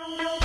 Thank you.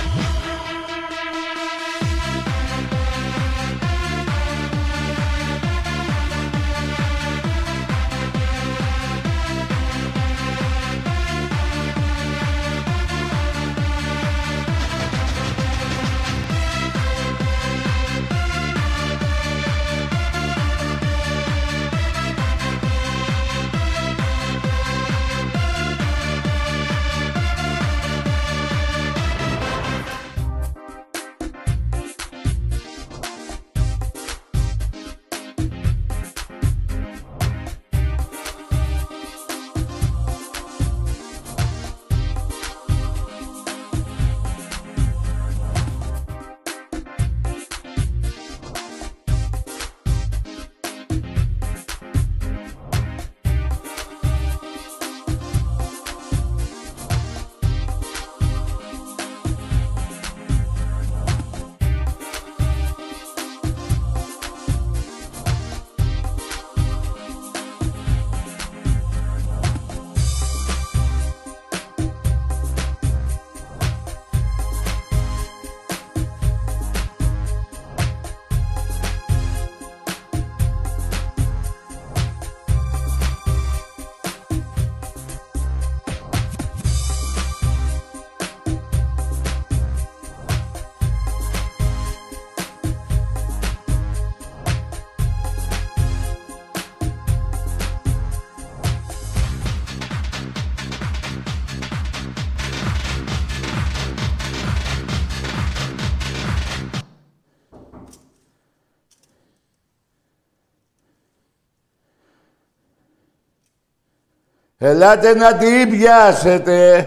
Ελάτε να την πιάσετε.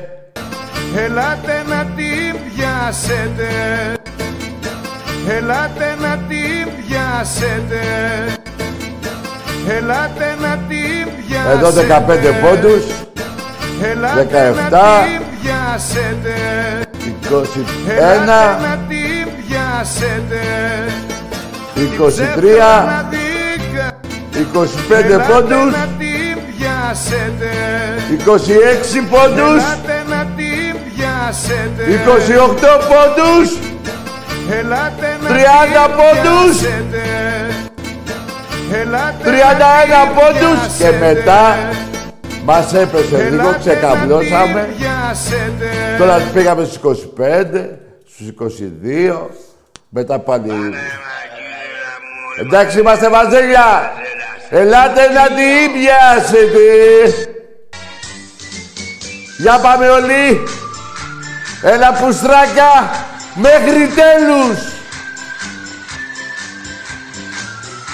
Ελάτε να την πιάσετε. Ελάτε να την πιάσετε. Ελάτε να την πιάσετε. Εδώ 15 πόντους. Ελάτε 17. να την πιάσετε. 21. Ελάτε να την πιάσετε. 23. 25 πόντους. 26 πόντους. 28 πόντους. 30 πόντους. 31 πόντους. Και μετά μας έπεσε λίγο, ξεκαβλώσαμε. Τώρα πήγαμε στους 25, στους 22. Μετά πάλι... Εντάξει, είμαστε βαζέλια. Ελάτε να την πιάσετε. Για πάμε όλοι. Έλα πουστράκα μέχρι τέλους.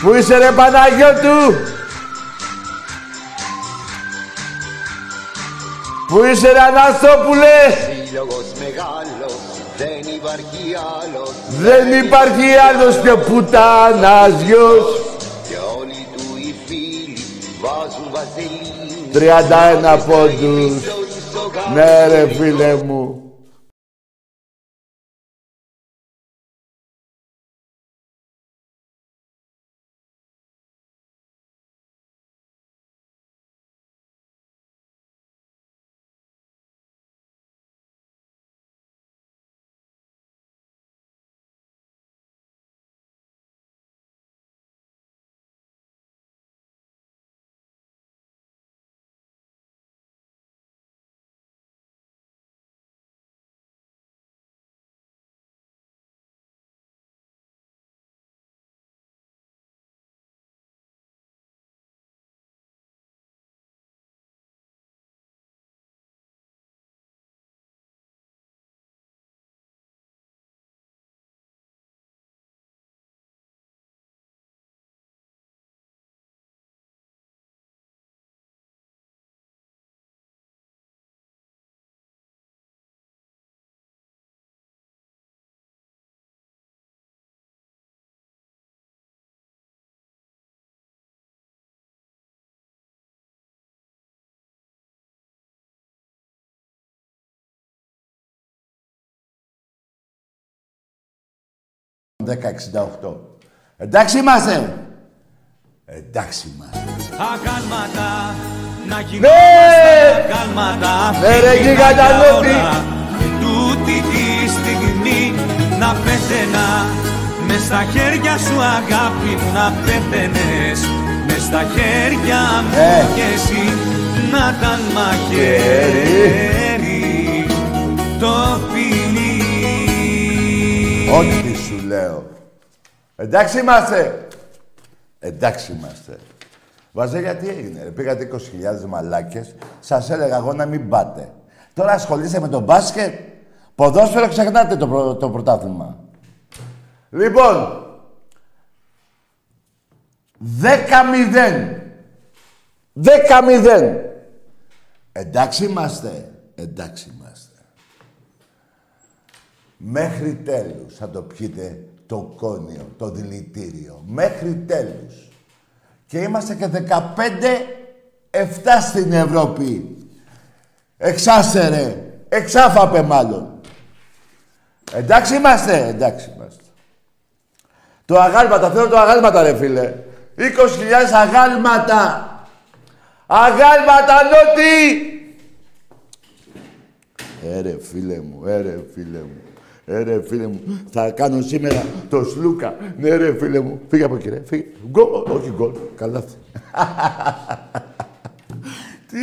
Πού είσαι ρε Παναγιώτου; Πού είσαι ρε Αναστόπουλε; Σύλλογος μεγάλος, δεν υπάρχει άλλος Δεν υπάρχει άλλος πιο πουτάνας γιος. 31 πόντους. Ναι ρε φίλε μου. ...1068. Εντάξει είμαστε. Εντάξει είμαστε. Αγάλματα, να Ναι! γινόμαστε αγάλματα Ναι, ρε, αυτή την γίγαντα άλλη νότι. ώρα. Τούτη τη να πέθαινα μες στα χέρια σου αγάπη μου να πέθαινες μες στα χέρια μου Ε. και εσύ να ήταν μαχαίρι το φιλί Ό,τι σου λέω. Εντάξει είμαστε. Εντάξει είμαστε. Βαζέλια τι έγινε. Ρε. Πήγατε 20.000 μαλάκες. Σας έλεγα εγώ να μην πάτε. Τώρα ασχολείστε με το μπάσκετ. Ποδόσφαιρο ξεχνάτε το, πρω- το πρωτάθλημα. Λοιπόν. 10-0. 10-0. Εντάξει είμαστε. Εντάξει είμαστε. Μέχρι τέλους θα το πιείτε το κόνιο, το δηλητήριο. Μέχρι τέλους. Και είμαστε και 15-7 στην Ευρώπη. Εξάστερε. Εξάφαπε μάλλον. Εντάξει είμαστε. Εντάξει είμαστε. Το αγάλματα, θέλω το αγάλματα ρε φίλε. 20.000 αγάλματα. Αγάλματα νότι. Έρε φίλε μου, έρε φίλε μου. Έρε φίλε μου, θα κάνω σήμερα το σλούκα. Ναι ρε φίλε μου, φύγε από εκεί ρε, φύγε. Γκολ, όχι γκολ, καλάθι. τι,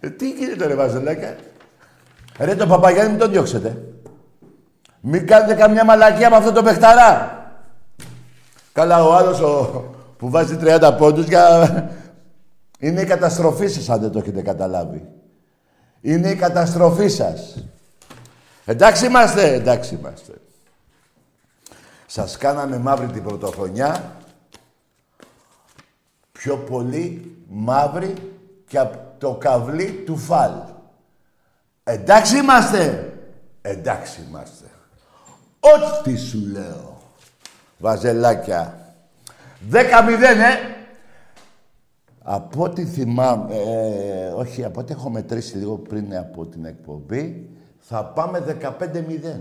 ε, τι γίνεται ρε Βαζελάκια. Ρε το Παπαγιάννη μην τον διώξετε. Μην κάνετε καμιά μαλακία με αυτό το παιχταρά. Καλά ο άλλος ο, που βάζει 30 πόντους για... Είναι η καταστροφή σας αν δεν το έχετε καταλάβει. Είναι η καταστροφή σας. Εντάξει είμαστε, εντάξει είμαστε. Σας κάναμε μαύρη την πρωτοχρονιά. Πιο πολύ μαύρη και από το καβλί του φάλ. Εντάξει είμαστε. Εντάξει είμαστε. Ό,τι σου λέω. Βαζελάκια. 10-0, ε. Από ό,τι θυμάμαι, ε, όχι, από ό,τι έχω μετρήσει λίγο πριν από την εκπομπή, θα πάμε 15-0.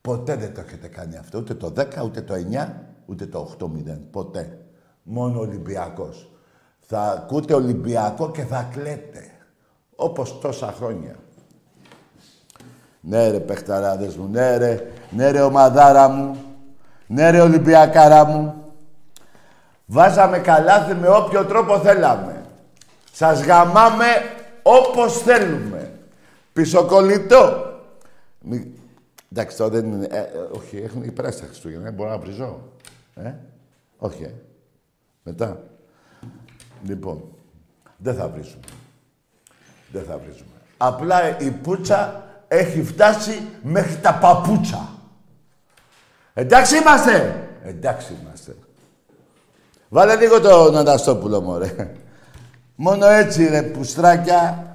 Ποτέ δεν το έχετε κάνει αυτό, ούτε το 10, ούτε το 9, ούτε το 8-0. Ποτέ. Μόνο Ολυμπιακός. Θα ακούτε Ολυμπιακό και θα κλαίτε. Όπως τόσα χρόνια. Ναι ρε παιχταράδες μου, ναι ρε, ναι ρε ομαδάρα μου, ναι ρε Ολυμπιακάρα μου. Βάζαμε καλάθι με όποιο τρόπο θέλαμε. Σας γαμάμε όπως θέλουμε. Πισοκολλητό. Μη... Εντάξει, τώρα δεν είναι... Ε, ε, όχι, έχουν περάσει τα Χριστούγεννα. ε, Μπορώ να βριζώ. Ε, όχι, ε. Μετά. Λοιπόν, δεν θα βρίσουμε. Δεν θα βρίσουμε. Απλά η πουτσα έχει φτάσει μέχρι τα παπούτσα. Εντάξει είμαστε. Εντάξει είμαστε. Βάλε λίγο τον Αναστόπουλο, μωρέ. Μόνο έτσι, ρε, πουστράκια.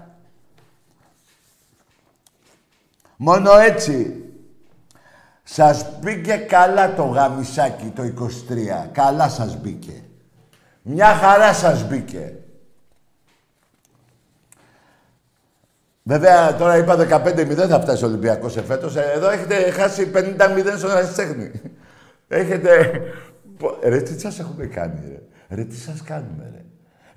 Μόνο έτσι. Σας μπήκε καλά το γαμισάκι το 23. Καλά σας μπήκε. Μια χαρά σας μπήκε. Βέβαια, τώρα είπα 15-0 θα φτάσει ο Ολυμπιακός εφέτος. Ε, Εδώ έχετε χάσει 50-0 στον Ερασιτέχνη. Έχετε... Πο- Ρε, τι σας έχουμε κάνει, ρε. Ρε, τι σας κάνουμε, ρε.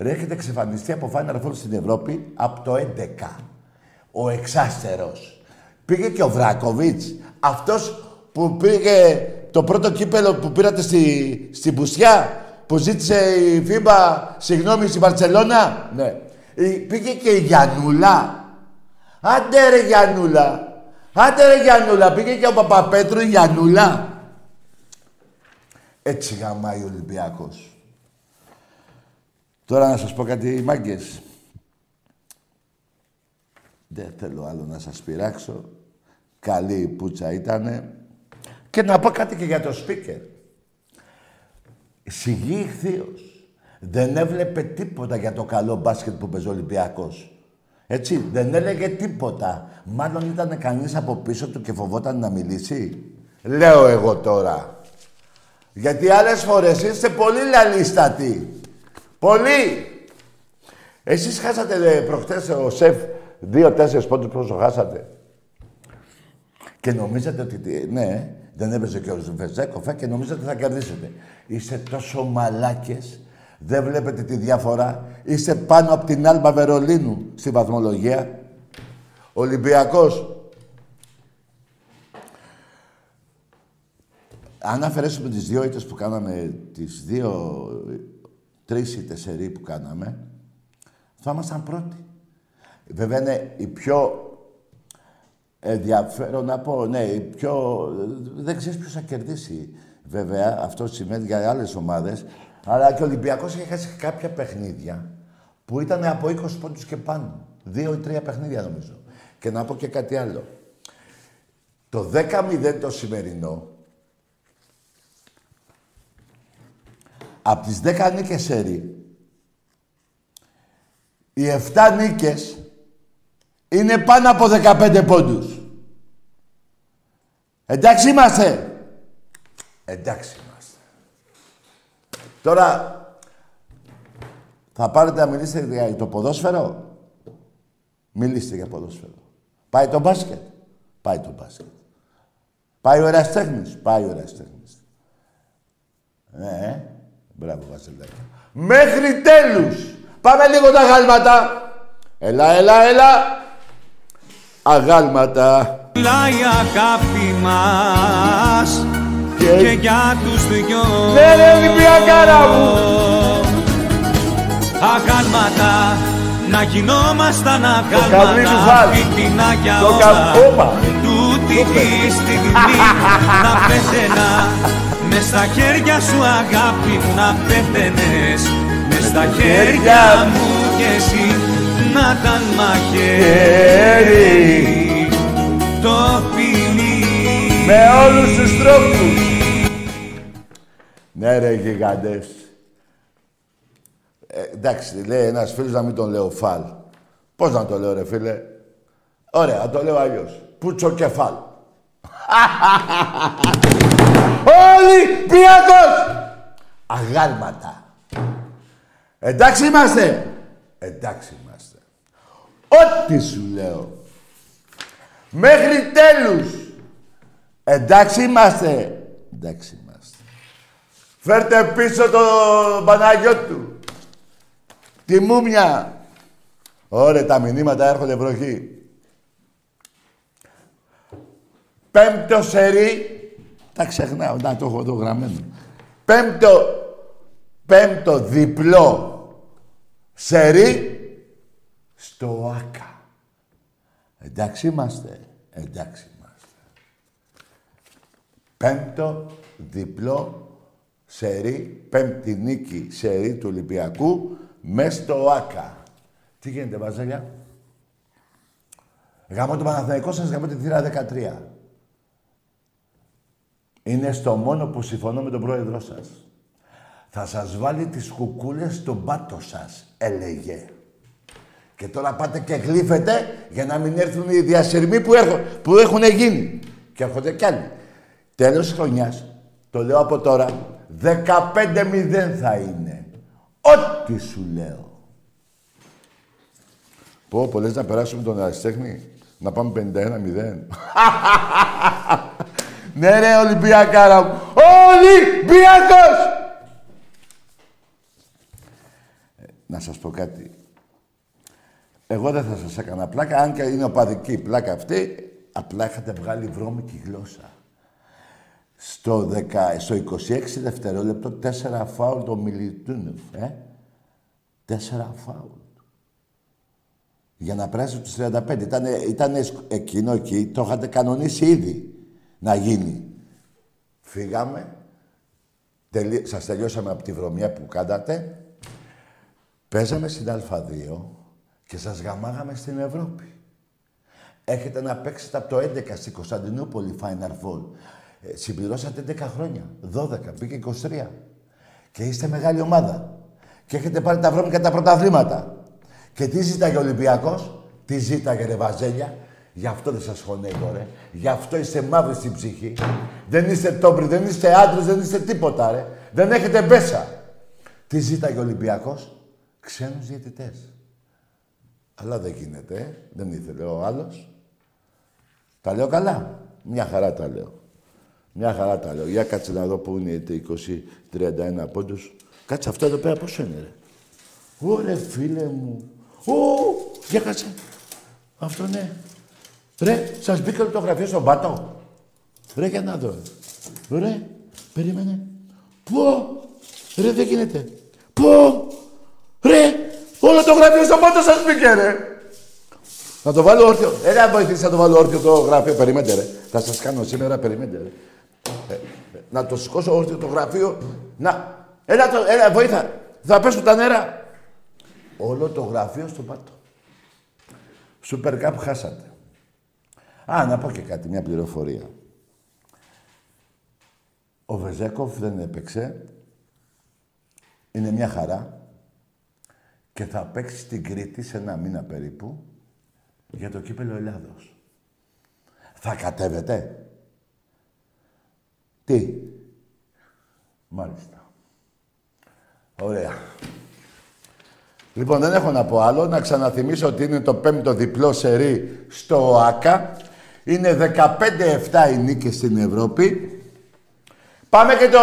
Ρε, έχετε εξαφανιστεί από Final Four στην Ευρώπη από το 11. Ο εξάστερος. Πήγε και ο Βράνκοβιτς. Αυτός που πήγε το πρώτο κύπελο που πήρατε στη, στη Μπερσί, που ζήτησε η Φίμπα συγγνώμη στη Μπαρτσελόνα; Ναι. Η- πήγε και η Γιαννούλα. Άντε ρε Γιαννούλα. Άντε ρε Γιαννούλα. Πήγε και ο Παπαπέτρου η Γιαννούλα. Έτσι γαμάει ο Ολυμπιακός. Τώρα να σας πω κάτι μάγκες. Δεν θέλω άλλο να σας πειράξω. Καλή η πουτσα ήτανε. Και να πω κάτι και για το σπίκερ. Σιγή ηχθείος. Δεν έβλεπε τίποτα για το καλό μπάσκετ που παίζει ο Ολυμπιακός. Έτσι, δεν έλεγε τίποτα. Μάλλον ήταν κανείς από πίσω του και φοβόταν να μιλήσει. Λέω εγώ τώρα. Γιατί άλλες φορές είστε πολύ λαλίστατοι. Πολύ. Εσείς χάσατε ε, προχτές ο σεφ δύο-τέσσερις πόντους πόσο χάσατε. Και νομίζατε ότι, τι- ναι, δεν έπαιζε και ο Βεζέκοφ ε, και νομίζατε ότι θα κερδίσετε. Είστε τόσο μαλάκες, δεν βλέπετε τη διαφορά. Είστε πάνω από την Άλμπα Βερολίνου στη βαθμολογία. Ολυμπιακός. αν αφαιρέσουμε τις δύο ήττες που κάναμε, τις δύο, τρεις ήττες σερί που κάναμε, θα ήμασταν πρώτοι. Βέβαια είναι η πιο ενδιαφέρον να πω, ναι, η πιο... Δεν ξέρεις ποιος θα κερδίσει. Βέβαια, αυτό σημαίνει για άλλες ομάδες. Αλλά και ο Ολυμπιακός έχει χάσει κάποια παιχνίδια που ήταν από 20 πόντους και πάνω. Δύο ή τρία παιχνίδια νομίζω. Και να πω και κάτι άλλο. Το 10-0 το σημερινό, από τις 10 νίκες σερί, οι 7 νίκες είναι πάνω από 15 πόντους. Εντάξει είμαστε. Εντάξει είμαστε. Τώρα, θα πάρετε να μιλήσετε για το ποδόσφαιρο; Μιλήστε για ποδόσφαιρο. Πάει το μπάσκετ; Πάει το μπάσκετ. Πάει ο εραστέχνης; Πάει ο εραστέχνης. Ναι, ε. Μπράβο, Βασιλάκη. Μέχρι τέλους. Πάμε λίγο τα γάλματα. Έλα, έλα, έλα. Αγάλματα. Λάει αγάπη μας και, και για τους δυο. Ναι, ρε, Ολυμπιακάρα μου. Αγάλματα να γινόμασταν αγάλματα. φιτινάκια όλα τούτη τη στιγμή να πέθαινα μες στα χέρια σου αγάπη μου να πέθαινες μες στα χέρια μου και εσύ να ήταν μαχαίρι το φιλί με όλους τους τρόπους ναι ρε γιγαντές ε, εντάξει, λέει ένας φίλος να μην τον λέω φαλ. Πώς να το λέω ρε φίλε; Ωραία, να το λέω αλλιώς. Πούτσο κεφάλ. Ολυμπιακός! Αγάλματα. Εντάξει είμαστε. Εντάξει είμαστε. Ό,τι σου λέω. Μέχρι τέλους. Εντάξει είμαστε. Εντάξει είμαστε. Φέρτε πίσω το Παναγιώτου. Τη μούμια. Ωραία, τα μηνύματα έρχονται βροχή. Πέμπτο σερί. Τα ξεχνάω, να το έχω εδώ γραμμένο. Πέμπτο, πέμπτο διπλό σερί στο ΆΚΑ. Εντάξει είμαστε. Εντάξει είμαστε. Πέμπτο διπλό σερί, πέμπτη νίκη σερί του Ολυμπιακού μες στο ΆΚΑ. Τι γίνεται, Βαζέλια; Γάμω το Παναθηναϊκό σας, γάμω τη θύρα 13. Είναι στο μόνο που συμφωνώ με τον πρόεδρό σας. Θα σας βάλει τις κουκούλες στον πάτο σας, έλεγε. Και τώρα πάτε και γλύφετε για να μην έρθουν οι διασυρμοί που, έχουν, που έχουν γίνει. Και έρχονται κι άλλοι. Τέλος της χρονιάς, το λέω από τώρα, 15-0 θα είναι. Ό,τι σου λέω. Πω, πολλές να περάσουμε τον αριστέχνη, να πάμε 51-0. ναι ρε Ολυμπιακάρα μου. Ολυμπιακός! Ε, να σας πω κάτι. Εγώ δεν θα σας έκανα πλάκα, αν και είναι οπαδική πλάκα αυτή, απλά είχατε βγάλει βρώμικη γλώσσα. Στο, 10, στο 26 δευτερόλεπτο, τέσσερα φάουλ το Μιλιτούνεφ, ε. Τέσσερα φάουλ. Για να περάσει τους 35. Ήταν, ήταν εκείνο εκεί, το είχατε κανονίσει ήδη να γίνει. Φύγαμε. Τελει... Σας τελειώσαμε από τη βρωμιά που κάνατε. Παίζαμε στην Α2 και σας γαμάγαμε στην Ευρώπη. Έχετε να παίξετε από το 11 στη Κωνσταντινούπολη Final Four. Ε, συμπληρώσατε 10 χρόνια. 12, πήγε 23. Και είστε μεγάλη ομάδα. Και έχετε πάρει τα βρώμικα τα πρωταθλήματα. Και τι ζήταγε ο Ολυμπιακός; Τι ζήταγε ρε Βαζέλια. Γι' αυτό δεν σας χωνεύω ρε. Γι' αυτό είστε μαύροι στην ψυχή. Δεν είστε τόμπροι, δεν είστε άντρες, δεν είστε τίποτα ρε. Δεν έχετε μπέσα. Τι ζήταγε ο Ολυμπιακός; Ξένους διαιτητές. Αλλά δεν γίνεται, ε. δεν ήθελε ο άλλος. Τα λέω καλά. Μια χαρά τα λέω. Μια χαρά τα λέω. Για κάτσε να δω πού είναι οι 20-31 πόντους. Κάτσε αυτό εδώ πέρα πόσο είναι, ρε. Ωρε φίλε μου. Ω, για κάτσε. Αυτό ναι. Ρε, σας μπήκε το γραφείο στον πάτο. Ρε, για να δω. Ρε, Περίμενε. Πού. Ρε, δεν γίνεται. Πού. Ρε, όλο το γραφείο στο πάτο σας μπήκε, ρε. Να το βάλω όρθιο. Ε, ρε, αν βοηθήσει να το βάλω όρθιο το γραφείο. Περιμένετε, ρε. Θα σας κάνω σήμερα, περιμένετε, ρε. Ε, ε, να το σηκώσω όρθιο το γραφείο. Να. Έλα, το, έλα, βοήθα. Θα πέσουν τα νερά. Όλο το γραφείο στο πάτο. Σούπερ Cup χάσατε. Α, να πω και κάτι, μια πληροφορία. Ο Βεζέκοφ δεν έπαιξε. Είναι μια χαρά. Και θα παίξει στην Κρήτη σε ένα μήνα περίπου για το κύπελο Ελλάδος. Θα κατέβετε. Τι; Μάλιστα. Ωραία. Λοιπόν, δεν έχω να πω άλλο. Να ξαναθυμίσω ότι είναι το πέμπτο διπλό σερί στο ΟΑΚΑ. Είναι 15-7 οι νίκες στην Ευρώπη. Πάμε και το...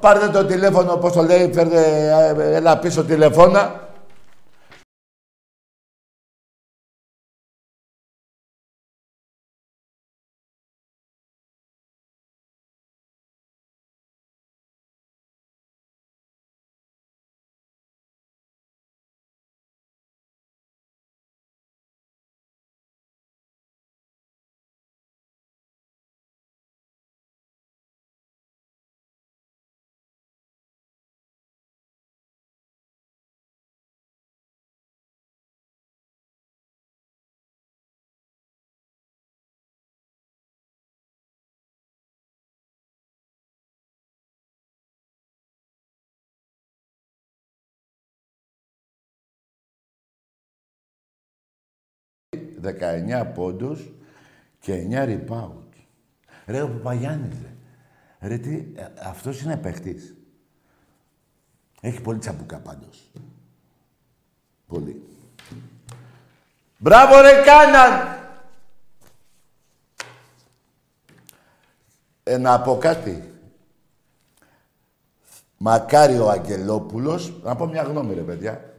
Πάρτε το τηλέφωνο, πώς το λέει, φέρτε, ε, έλα πίσω τηλεφώνα. ...19 πόντους και 9 rebound. Ρε, ο Παπαγιάννης, ρε. Ρε, τι, ε, αυτός είναι παίχτης. Έχει πολύ τσαμπουκά πάντως. Πολύ. Μπράβο ρε Κάναν! Ε, να πω κάτι. Μακάρι ο Αγγελόπουλος, να πω μια γνώμη ρε παιδιά.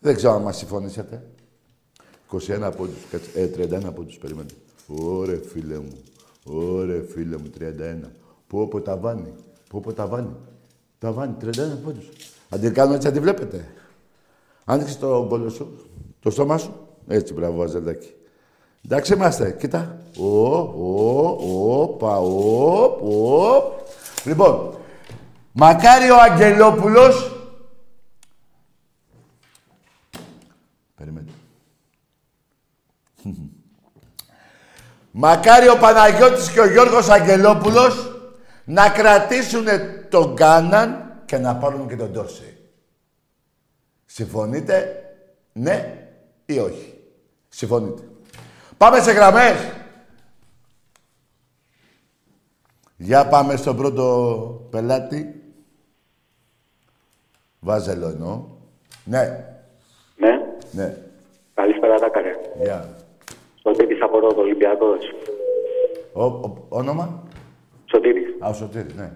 Δεν ξέρω αν μας συμφωνήσετε. 21 πόντους, ε, 31 πόντους, περιμένετε. Ωρε φίλε μου, ωρε φίλε μου, 31. Πού πω ταβάνι, πού πω ταβάνι. Ταβάνι, 31 πόντους. Αν την κάνω έτσι, αν τη βλέπετε. Άνοιξε το μπολό σου, το στόμα σου. Έτσι, μπράβο, Αζελδάκι. Εντάξει είμαστε, κοίτα. Ο, ο, ο, πα, ο, ο. Λοιπόν, μακάρι ο Αγγελόπουλος... Περιμένετε. Μακάρι ο Παναγιώτης και ο Γιώργος Αγγελόπουλος να κρατήσουν τον Κάναν και να πάρουν και τον Ντόρσεϊ. Συμφωνείτε, ναι ή όχι. Συμφωνείτε. Πάμε σε γραμμές. Για πάμε στον πρώτο πελάτη. Βάζελο εννοώ. Ναι. Ναι. Ναι. Καλησπέρα, Δάκαρε. Γεια. Σωτήρης από Ρόδο, Ολυμπιακός. Ο, ο, όνομα; Σωτήρης. Α, ο Σωτήρης, ναι.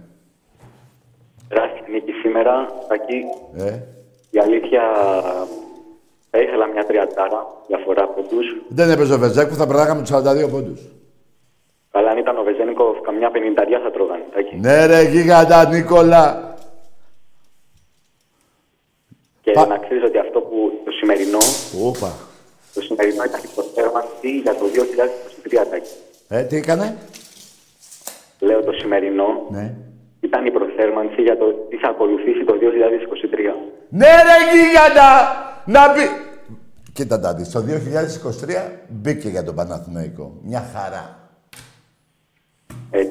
Τεράστια νίκη σήμερα. Ακή, Ε. η αλήθεια, θα ήθελα μια τριαντάρα διαφορά από τους. Δεν έπαιζε ο Βεζέκου, θα περνάγαμε τους 42 πόντους. Αλλά αν ήταν ο Βεζένικοφ, καμιά πενηνταριά θα τρώγανε. Ακή. Ναι ρε γίγαντα Νίκολα. Και Πα- να ξέρεις ότι αυτό που το σημερινό, Ούπα. το σημερινό ήταν η προθέρμανση για το 2023. Τάκη. Ε, τι έκανε; Λέω το σημερινό Ναι. ήταν η προθέρμανση για το τι θα ακολουθήσει το 2023. Ναι ρε γίγαντα! Να μπει... Κοίτα τα δεις, το 2023 μπήκε για τον Παναθηναϊκό. Μια χαρά. Ε,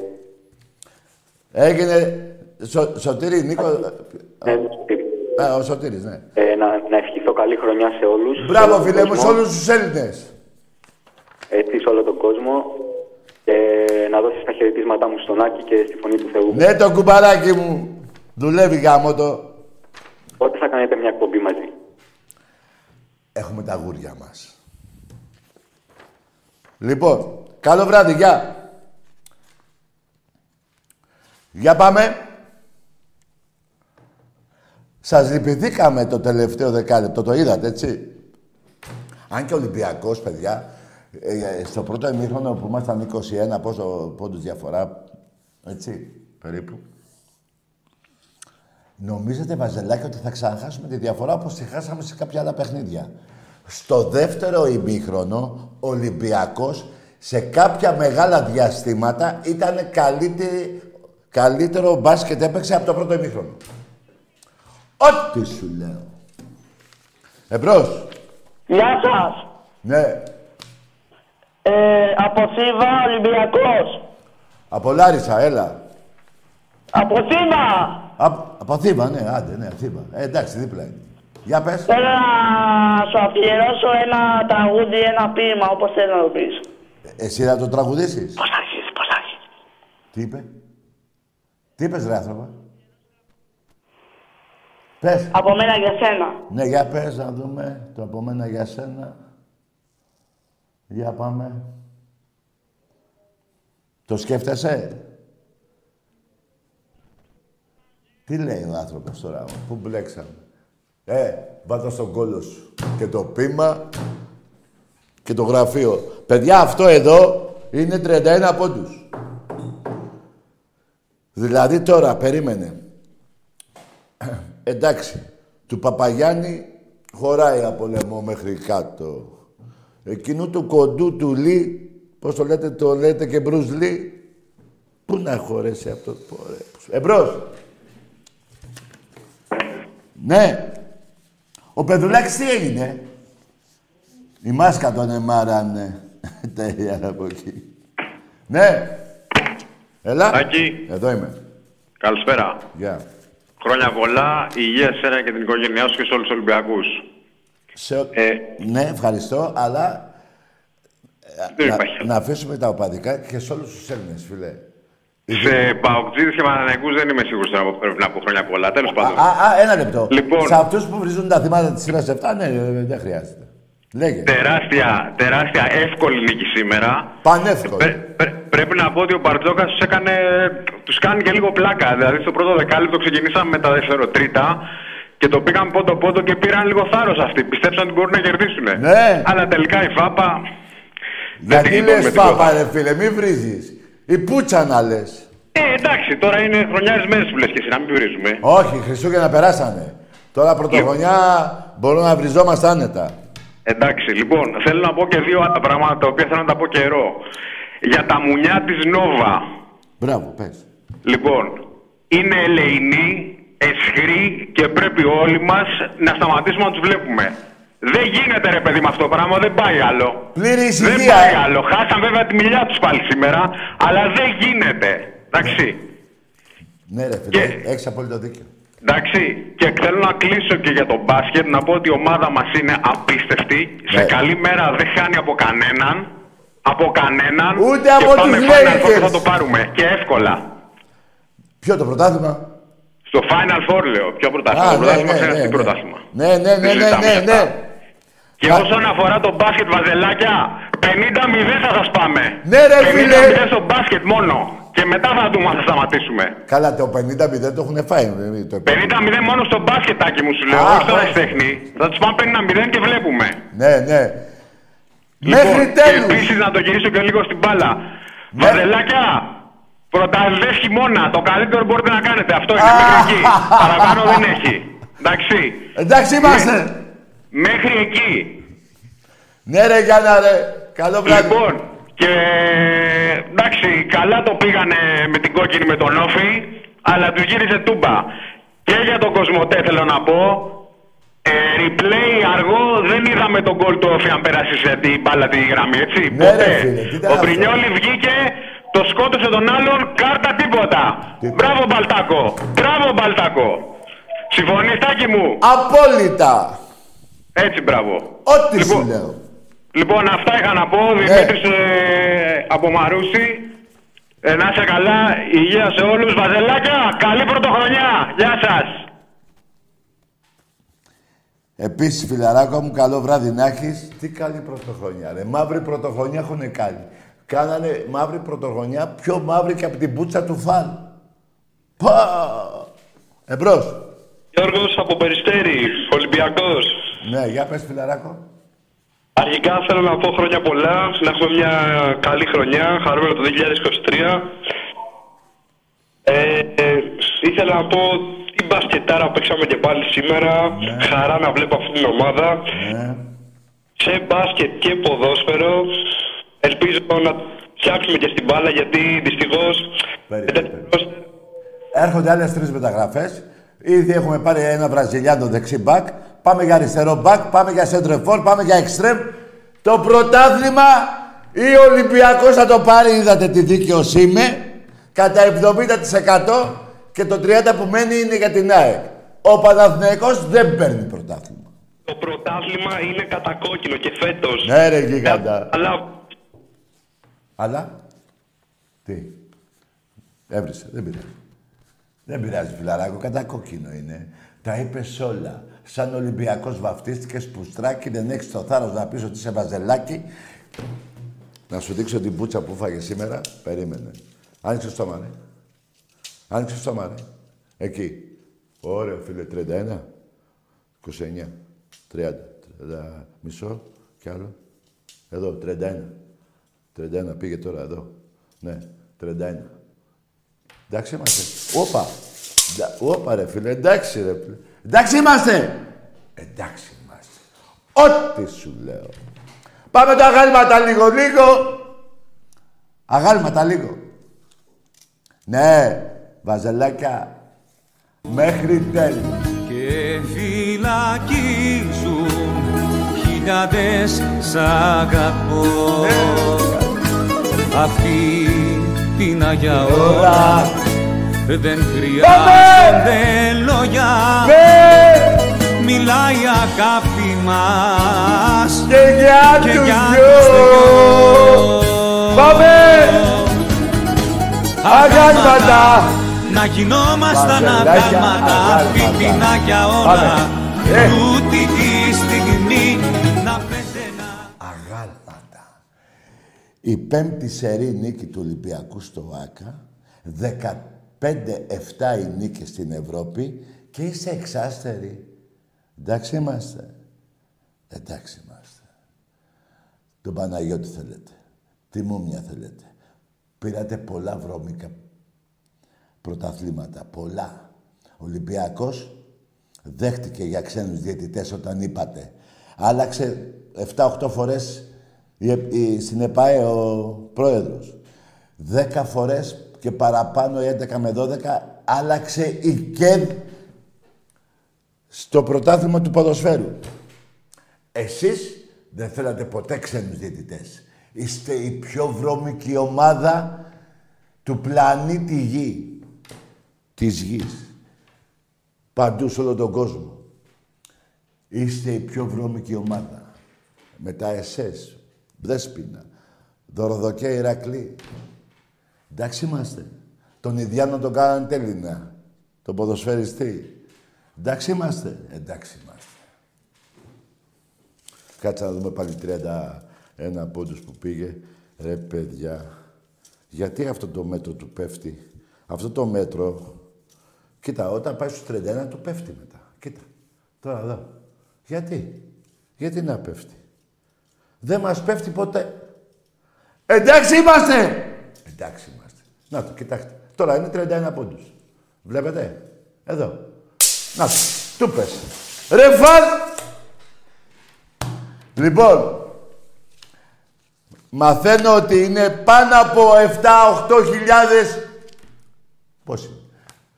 Έγινε... Σω, Σωτήρης, Νίκο... ναι, Σωτήρης. Α, ο Σωτήρης, ναι. Ε, να, να ευχηθώ καλή χρονιά σε όλους. Μπράβο, σε όλο φίλε τον μου, σε κόσμο. όλους τους Έλληνες. Έτσι σε όλο τον κόσμο και να δώσεις τα χαιρετίσματά μου στον Άκη και στη Φωνή του Θεού. Ναι, το κουμπαράκι μου. Δουλεύει γάμο το. Πότε θα κάνετε μια εκπομπή μαζί; Έχουμε τα γούρια μας. Λοιπόν, καλό βράδυ, γεια. Για πάμε. Σας λυπηθήκαμε το τελευταίο δεκάλεπτο, το είδατε, έτσι. Αν και ο Ολυμπιακός, παιδιά, ε, ε, στο πρώτο ημίχρονο που ήμασταν 21, πόσο πόντους διαφορά, έτσι. περίπου. Νομίζετε, Βαζελάκη, ότι θα ξαναχάσουμε τη διαφορά όπως τη χάσαμε σε κάποια άλλα παιχνίδια; Στο δεύτερο ημίχρονο, ο Ολυμπιακός σε κάποια μεγάλα διαστήματα ήταν καλύτερη, καλύτερο μπάσκετ έπαιξε από το πρώτο ημίχρονο. Ό,τι σου λέω. Εμπρός. Γεια σας. Ναι. Ε, από Θήβα, Ολυμπιακός. Από Λάρισα, έλα. Από Θήβα. Α, από Θήβα, ναι, άντε, ναι, Θήβα. Ε, εντάξει, δίπλα είναι. Για πες. Θέλω να σου αφιερώσω ένα τραγούδι, ένα ποίημα, όπως θέλω να το πεις. Εσύ θα το τραγουδήσεις; Πώς αρχίζεις, πώς αρχίζεις. Τι είπε; Τι είπες, ρε άνθρωπα. Πες. Από μένα για σένα. Ναι, για πες να δούμε το από μένα για σένα. Για πάμε. Το σκέφτεσαι; Τι λέει ο άνθρωπος τώρα, πού μπλέξαμε; Ε, βάζω στον κόλλο σου. Και το πείμα και το γραφείο. Παιδιά, αυτό εδώ είναι 31 πόντους. Δηλαδή τώρα, περίμενε. Εντάξει, του Παπαγιάννη χωράει από λαιμό μέχρι κάτω. Εκείνου του κοντού του Λί, πώς το λέτε, το λέτε και Μπρουζ Λί, πού να χωρέσει αυτό το πορέ. Εμπρός. Ναι. Ο Πεδουλάκης τι έγινε; Η μάσκα τον εμάρανε. Τέλεια από εκεί. Ναι. Έλα. Άκη. Εδώ είμαι. Καλησπέρα. Γεια. Χρόνια πολλά, υγεία σε σένα και την οικογένειά σου και σε όλους τους Ολυμπιακούς. Σε... Ε, Ναι, ευχαριστώ, αλλά δεν να, υπάρχει. να αφήσουμε τα οπαδικά και σε όλους τους Έλληνες, φίλε. Σε Παοκτζίδες και Παναναϊκούς δεν είμαι σίγουρος τώρα που πρέπει να πω χρόνια πολλά. Τέλος πάντων. Α, α, ένα λεπτό. Λοιπόν. Σε αυτούς που βρίζουν τα θύματα της σειράς 7, ναι, ε, δεν χρειάζεται. Λέγε. Τεράστια, τεράστια εύκολη νίκη σήμερα. Πανεύκολο. Πρέ- πρέ- πρέπει να πω ότι ο Μπαρτζόκας τους έκανε. Τους κάνει και λίγο πλάκα. Δηλαδή στο πρώτο δεκάλεπτο ξεκινήσαμε με τα δευτεροτρίτα και το πήγαν πόντο-πόντο και πήραν λίγο θάρρος αυτοί. Πιστέψαν ότι μπορούν να κερδίσουν. Ναι. Αλλά τελικά η Φάπα. δεν Γιατί την λες με πάπα, τίποτα. ρε φίλε, μη βρίζεις. Η πούτσα να λες. Ε, εντάξει, τώρα είναι χρονιάρες μέρες που λες και εσύ, να μην βρίζουμε. Όχι, Χριστούγεννα περάσανε. Τώρα πρωτοχρονιά μπορούμε να βριζόμαστε άνετα. Εντάξει, λοιπόν, θέλω να πω και δύο άλλα πράγματα τα οποία θέλω να τα πω καιρό. Για τα μουνιά της Νόβα. Μπράβο, πες. Λοιπόν, είναι ελεηνοί, εσχροί και πρέπει όλοι μας να σταματήσουμε να τους βλέπουμε. Δεν γίνεται ρε παιδί με αυτό το πράγμα, δεν πάει άλλο. Πλήρη Δεν ησυχία, πάει ε. άλλο. Χάσαν βέβαια τη μιλιά τους πάλι σήμερα, αλλά δεν γίνεται. Εντάξει. Ναι, ρε φίλε, Και- έχεις απόλυτο δίκιο. Εντάξει, και θέλω να κλείσω και για τον μπάσκετ, να πω ότι η ομάδα μας είναι απίστευτη. Σε Ναι. καλή μέρα δεν χάνει από κανέναν. Από κανέναν. Ούτε και από πάμε τους Final Four Lakers. θα το πάρουμε. Και εύκολα. Ποιο το πρωτάθλημα; Στο Final Four λέω. Ποιο πρωτάθλημα. Α, το ναι, πρωτάθλημα ναι, ξέρεις ναι, τι ναι. πρωτάθλημα. Ναι, ναι, ναι, Δεν ναι, συζητάμε ναι, γι' ναι. αυτά. Και Α. όσον αφορά το μπάσκετ βαζελάκια, 50-0 θα σας πάμε. Ναι, ρε, 50-0 φίλε. στο μπάσκετ μόνο. Και μετά θα δούμε αν θα σταματήσουμε. Καλά, το 50-0 το έχουν φάει. ε, Το 50-0 μόνο στο μπάσκετάκι μου σου λέω, Α, όχι τώρα όχι. στη τέχνη. Θα τους πάμε 50-0 και βλέπουμε. Ναι, ναι. Μέχρι Λοιπόν, Και τέλους. επίσης να το γυρίσω και λίγο στην μπάλα. Ναι. Βαζελάκια, πρωταθλητές χειμώνα. Το καλύτερο μπορείτε να κάνετε. Αυτό είναι μέχρι εκεί. Παραπάνω δεν έχει. Εντάξει. Εντάξει είμαστε. Μέχρι εκεί. Ναι, ρε Γιάννα, ρε. Καλό βράδυ. Λοιπόν, και εντάξει, καλά το πήγανε με την κόκκινη με τον Όφη, αλλά του γύρισε τούμπα. Και για τον Κοσμοτέ θέλω να πω, ε, replay αργό δεν είδαμε τον γκολ του Όφη αν πέρασε σε την μπάλα τη γραμμή, έτσι. Ναι, ρε, φίλε, τι ήταν Ο αυτό. Πρινιόλη βγήκε, το σκότωσε τον άλλον, κάρτα τίποτα. Τίποτα. Μπράβο Μπαλτάκο, μπράβο Μπαλτάκο. Συμφωνείς Τάκη μου, Απόλυτα. έτσι μπράβο. Ό,τι σου Λοιπόν, λέω. Λοιπόν, αυτά είχα να πω. Ναι. Δημήτρης ε, από Μαρούσι. Ε, να είσαι καλά. Υγεία σε όλους. Βαζελάκια, καλή πρωτοχρονιά. Γεια σας. Επίσης, φιλαράκο μου, καλό βράδυ να έχεις. Τι καλή πρωτοχρονιά, ρε. Μαύρη πρωτοχρονιά έχουν κάνει. Κάνανε μαύρη πρωτοχρονιά πιο μαύρη και από την πουτσα του φαν. Πα! Εμπρός. Γιώργος από Περιστέρη, Ολυμπιακός. Ναι, για πες, φιλαράκο. Αρχικά θέλω να πω χρόνια πολλά, να έχουμε μια καλή χρονιά, χαρούμενο το 2023. Ε, ε, ήθελα να πω τι μπασκετάρα παίξαμε και πάλι σήμερα. Χαρά να βλέπω αυτή την ομάδα. Ναι. Σε μπάσκετ και ποδόσφαιρο. Ελπίζω να φτιάξουμε και στην μπάλα γιατί δυστυχώς. Περίμενε, περίμενε. Έρχονται άλλες τρεις μεταγραφές. Ήδη έχουμε πάρει ένα Βραζιλιάνο δεξί μπακ. Πάμε για αριστερό μπακ. Πάμε για σέντρεφόρ. Πάμε για εξτρέμ. Το πρωτάθλημα ή ο Ολυμπιακός θα το πάρει. Είδατε τι δίκαιος είμαι. Κατά 70% και το 30% που μένει είναι για την ΑΕΚ. Ο Παναθηναϊκός δεν παίρνει πρωτάθλημα. Το πρωτάθλημα είναι κατακόκκινο και φέτος. Ναι ρε γίγαντα. Αλλά Αλλά. Τι. Έβρισε. Δεν πειράζει. Δεν πειράζει φιλαράκο. Κατά κόκκινο είναι. Τα είπες όλα. Σαν Ολυμπιακός βαφτίστηκες πουστράκι, δεν έχεις το θάρρος να πεις ότι είσαι βαζελάκι. Να σου δείξω την πούτσα που φάγε σήμερα. Περίμενε. Άνοιξε το στόμα, ρε. Άνοιξε το στόμα, ρε. Εκεί. Ωραίο, φίλε. 31. 29. 30. 30. Μισό. Κι άλλο. Εδώ. 31. 31 πήγε τώρα εδώ. Ναι. 31. Εντάξει είμαστε. Όπα. Ντα- Όπα ρε φίλε. Εντάξει ρε φίλε. Εντάξει είμαστε. Εντάξει είμαστε. Ό,τι σου λέω. Πάμε τα αγάλματα λίγο λίγο. Αγάλματα λίγο. Ναι. Βαζελάκια. Μέχρι τέλους. και φυλακίζουν χιλιάδες σ' αγαπώ αυτή την Αγία ώρα δεν χρειάζονται λόγια μιλάει η αγάπη μας Και για και τους για δυο. τους δυο Πάμε. Αγάλματα. να γινόμασταν Βαζελάκια, αγάλματα αυτή αγάλματα. την Αγία ώρα Πάμε. Ε. τούτη τη στιγμή να πεθαίνα Αγάλματα. Η πέμπτη σερή νίκη του Ολυμπιακού στο ΆΚΑ, 15-7 οι νίκες στην Ευρώπη και είσαι εξάστερη. Εντάξει είμαστε. Εντάξει είμαστε. Τον Παναγιώτη θέλετε. Τι μούμια θέλετε. Πήρατε πολλά βρώμικα πρωταθλήματα. Πολλά. Ο Ολυμπιακός δέχτηκε για ξένους διαιτητές όταν είπατε. Άλλαξε 7-8 φορές η, η, στην ΕΠΑΕ ο πρόεδρος. 10 φορές και παραπάνω, 11 με 12, άλλαξε η ΚΕΔ στο πρωτάθλημα του ποδοσφαίρου. Εσείς δεν θέλατε ποτέ ξένους διαιτητές. Είστε η πιο βρώμικη ομάδα του πλανήτη Γη. Της Γης. Παντού σε όλο τον κόσμο. Είστε η πιο βρώμικη ομάδα. Με τα ΕΣΕΣ, Δέσποινα, Δωροδοκέ, Ηρακλή. Εντάξει είμαστε. Τον Ιδιάνο τον κάνανε τέλεινα. Τον ποδοσφαιριστή. Εντάξει είμαστε. Εντάξει είμαστε. Κάτσε να δούμε πάλι 31 πόντους που πήγε. Ρε παιδιά. Γιατί αυτό το μέτρο του πέφτει; Αυτό το μέτρο Κοίτα, όταν πάει στους 31 του πέφτει μετά. Κοίτα. Τώρα εδώ. Γιατί; Γιατί να πέφτει; Δεν μας πέφτει ποτέ. Εντάξει είμαστε. Εντάξει είμαστε. Να το, κοιτάξτε. Τώρα είναι 31 πόντους. Βλέπετε; Εδώ. Να το. Του πες. Ρε φαν. Λοιπόν. Μαθαίνω ότι είναι πάνω από 7-8 χιλιάδες... Πώς είναι;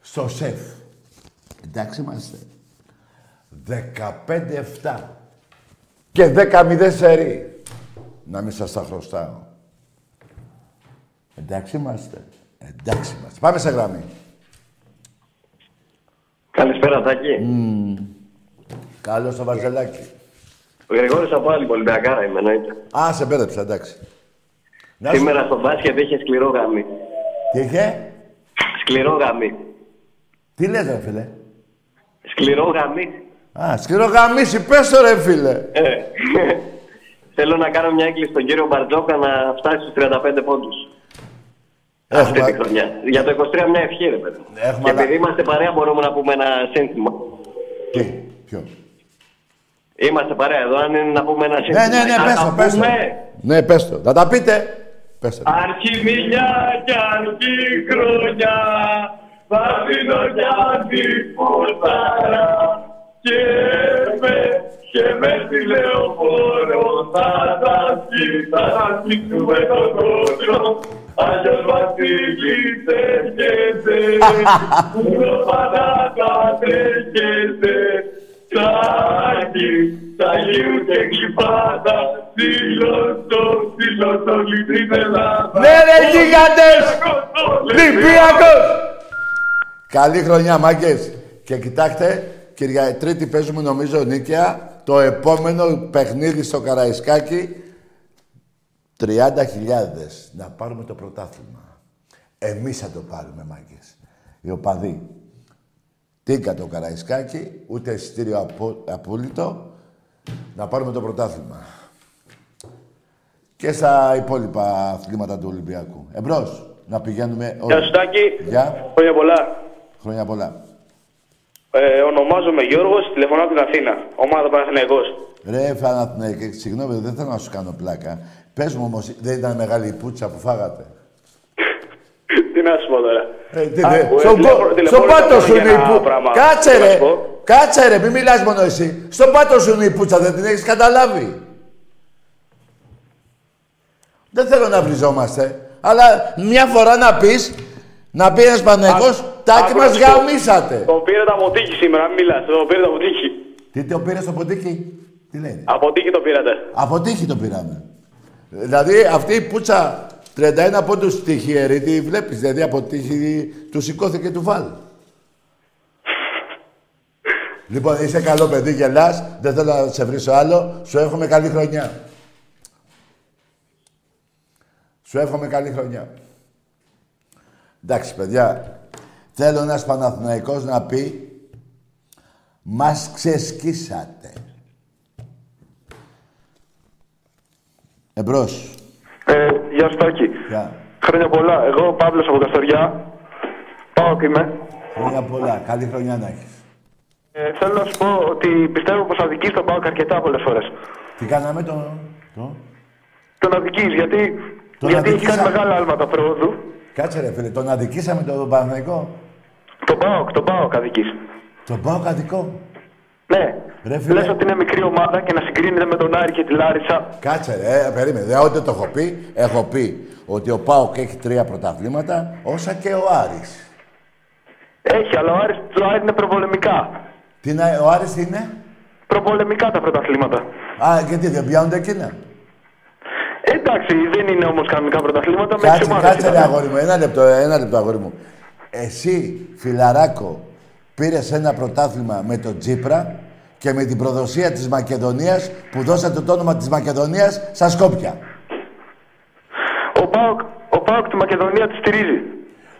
Στο σεφ. Εντάξει είμαστε. 15-7. Και 10-0 σερί. Να μην σας τα χρωστάω. Εντάξει είμαστε. Εντάξει είμαστε. Πάμε σε γραμμή. Καλησπέρα, Τάκη. Καλώς το Βαρζελάκι. Ο Γρηγόρης από άλλη Ολυμπιακάρα είμαι, εννοείται. Α, σε μπέρδεψα, εντάξει. Να σου- Σήμερα στο μπάσκετ είχε σκληρό γάμι. Τι είχε; Σκληρό γάμι. Τι λες, ρε φίλε; Σκληρό γάμι. Α, σκληρό γαμίσι, πες το ρε φίλε. Ε. Θέλω να κάνω μια έκκληση στον κύριο Μπαρτζόκα να φτάσει στους 35 πόντους. Αυτή τη Έχουμε... χρονιά. Για το 23 μια ευχή, ρε παιδί. Έχουμε Και ανα- επειδή είμαστε παρέα, μπορούμε να πούμε ένα σύνθημα. Τι, ποιος; Είμαστε παρέα εδώ, αν είναι να πούμε ένα σύνθημα. Ναι, ναι, ναι, Να πες τα το, πες το. πούμε. Ναι, πες το. Να τα πείτε. Πες το. Αρχιμιλιά κι αρχή χρονιά θα δίνω κι αντιπούταρα και με, και με στη λεωφόρο θα τα σκύψα, θα σκύψουμε τον κόσμο Άγιος Βασίλης έρχεται, πuro πάντα θα τρέχεται Τσάκι, Αγίου και κλειπάτα, σύλλοτο, σύλλοτο, λιτρήν Ελλάδα. Ναι ρε γίγαντες! Ολυμπιακός! Καλή χρονιά μάγκες. Και κοιτάξτε, Κυρια... Τρίτη παίζουμε νομίζω νίκαια. Το επόμενο παιχνίδι στο Καραϊσκάκι 30.000 να πάρουμε το πρωτάθλημα. Εμείς θα το πάρουμε, μάγκες. Οι οπαδοί. Τίγκα το Καραϊσκάκι, ούτε εισιτήριο απο... απόλυτο. Να πάρουμε το πρωτάθλημα. Και στα υπόλοιπα αθλήματα του Ολυμπιακού. Εμπρός. Να πηγαίνουμε όλοι. Γεια σου Τάκη. Γεια. Χρόνια πολλά. Χρόνια πολλά. Ε, ονομάζομαι Γιώργος, τηλεφωνώ από την Αθήνα. Ομάδα Παναθηναϊκός. Ρε Παναθηναϊκέ, συγγνώμη, δεν θέλω να σου κάνω πλάκα. Πες μου όμως, δεν ήταν μεγάλη η πουτσα που φάγατε; Τι να σου πω τώρα. Ε, τι, Α, δε, που, ε, στον τηλεφω- πο- τηλεφώνησα στον πάτο μόνο σου για είναι η ένα πουτσα. πράγμα. Κάτσε Τι να ρε, σου πω. κάτσε ρε, μην μιλάς μόνο εσύ. Στον πάτο σου είναι η πουτσα, δεν την έχεις καταλάβει; Δεν θέλω να βριζόμαστε. Αλλά μια φορά να πεις, να πει ένας Παναγικός, τάκι άκου μας να σου πω. γαμίσατε. Το πήρε το από τύχη σήμερα, μην μιλάς. Το πήρε το από τύχη. Τι το πήρε στο ποντίκι. Τι λέει. Από τύχη το πήρατε. Από τύχη το πήραμε. Δηλαδή αυτή η πουτσα 31 πόντους τυχερή, τη βλέπεις. Δηλαδή από τύχη του σηκώθηκε του βάλ. λοιπόν, είσαι καλό παιδί, γελάς. Δεν θέλω να σε βρίσω άλλο. Σου εύχομαι καλή χρονιά. Σου εύχομαι καλή χρονιά. Εντάξει, παιδιά. Θέλω ένας Παναθηναϊκός να πει «Μας ξεσκίσατε». Εμπρός. Ε, γεια σου Τάκη. Γεια. Χρόνια πολλά. Εγώ ο Παύλος από Καστοριά. Πάω και είμαι. Χρόνια πολλά. Καλή χρονιά να έχεις. Ε, θέλω να σου πω ότι πιστεύω πως αδικείς τον ΠΑΟΚ αρκετά πολλές φορές. Τι κάναμε το... το... Τον αδικείς γιατί, Τον γιατί έχει αδικήσα. κάνει μεγάλα άλματα πρόοδου. Κάτσε ρε φίλε, τον αδικήσαμε τον Παναθηναϊκό. Τον ΠΑΟΚ, τον ΠΑΟΚ αδικείς. Τον πάω κατοικό. Ναι. Ρε φίλε. Λες ότι είναι μικρή ομάδα και να συγκρίνεται με τον Άρη και τη Λάρισα. Κάτσε ρε, ε, περίμενε. Δεν ό,τι το έχω πει. Έχω πει ότι ο ΠΑΟΚ έχει τρία πρωταθλήματα, όσα και ο Άρης. Έχει, αλλά ο Άρης, το Άρη είναι προπολεμικά. Τι να, ο Άρης τι είναι; Προπολεμικά τα πρωταθλήματα. Α, γιατί δεν πιάνονται εκείνα. Ε, εντάξει, δεν είναι όμως κανονικά πρωταθλήματα. με Κάτσε, τις ομάδες κάτσε ρε ήταν. αγόρι μου. Ένα λεπτό, ένα λεπτό αγόρι μου. Εσύ, φιλαράκο, πήρες ένα πρωτάθλημα με τον Τζίπρα και με την προδοσία της Μακεδονίας που δώσατε το όνομα της Μακεδονίας στα Σκόπια. Ο ΠΑΟΚ, ο ΠΑΟΚ τη Μακεδονία τη στηρίζει.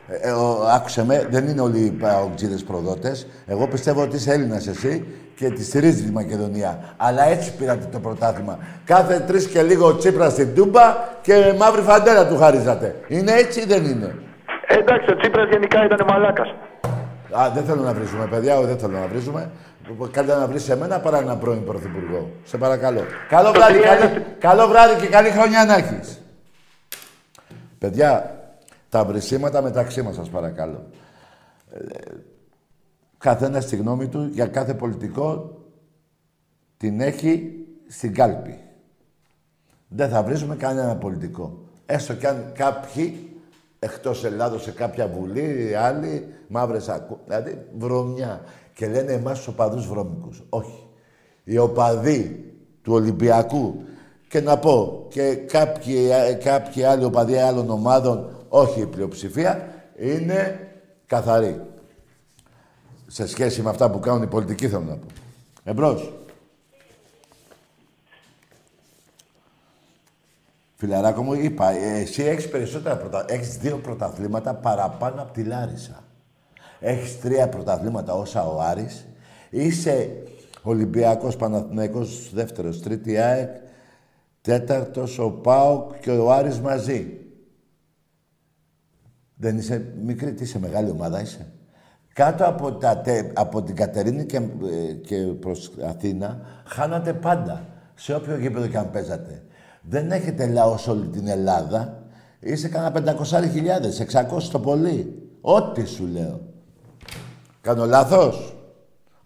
Ε, ε, ο- άκουσε με, δεν είναι όλοι οι παοκτζίδες προδότες. Εγώ πιστεύω ότι είσαι Έλληνας εσύ και τη στηρίζεις τη Μακεδονία. Αλλά έτσι πήρατε το πρωτάθλημα. Κάθε τρεις και λίγο ο Τσίπρας στην Τούμπα και μαύρη φαντέρα του χαρίζατε. Είναι έτσι ή δεν είναι; Ε, εντάξει, ο Τσίπρας γενικά ήταν μαλάκας. Α, δεν θέλω να βρίζουμε, παιδιά, δεν θέλω να βρίζουμε. Καλύτερα να βρεις εμένα παρά έναν πρώην πρωθυπουργό. Σε παρακαλώ. Καλό βράδυ, καλή, καλό βράδυ και καλή χρονιά να έχεις. Παιδιά, τα βρυσίματα μεταξύ μας, σας παρακαλώ. Ε, καθένας τη γνώμη του για κάθε πολιτικό την έχει στην κάλπη. Δεν θα βρίζουμε κανένα πολιτικό. Έστω κι αν κάποιοι εκτός Ελλάδος σε κάποια βουλή, άλλοι μαύρες ακού... Δηλαδή βρωμιά. Και λένε εμάς τους οπαδούς βρώμικους. Όχι. Οι οπαδοί του Ολυμπιακού και να πω και κάποιοι, ε, κάποιοι άλλοι οπαδοί άλλων ομάδων, όχι η πλειοψηφία, είναι καθαροί. Σε σχέση με αυτά που κάνουν οι πολιτικοί θέλω να πω. Εμπρός. Φιλαράκο μου, είπα, ε, εσύ έχεις περισσότερα πρωτα... Έχεις δύο πρωταθλήματα παραπάνω από τη Λάρισα. Έχεις τρία πρωταθλήματα όσα ο Άρης. Είσαι Ολυμπιακός Παναθηναϊκός δεύτερος, τρίτη ΑΕΚ, τέταρτος ο ΠΑΟΚ και ο Άρης μαζί. Δεν είσαι μικρή, τι είσαι μεγάλη ομάδα είσαι. Κάτω από, τα, τε- από την Κατερίνη και, ε, και προς Αθήνα, χάνατε πάντα. Σε όποιο γήπεδο και αν παίζατε. Δεν έχετε λαό σε όλη την Ελλάδα. Είσαι κανένα 500.000, 600 το πολύ. Ό,τι σου λέω. Κάνω λάθος;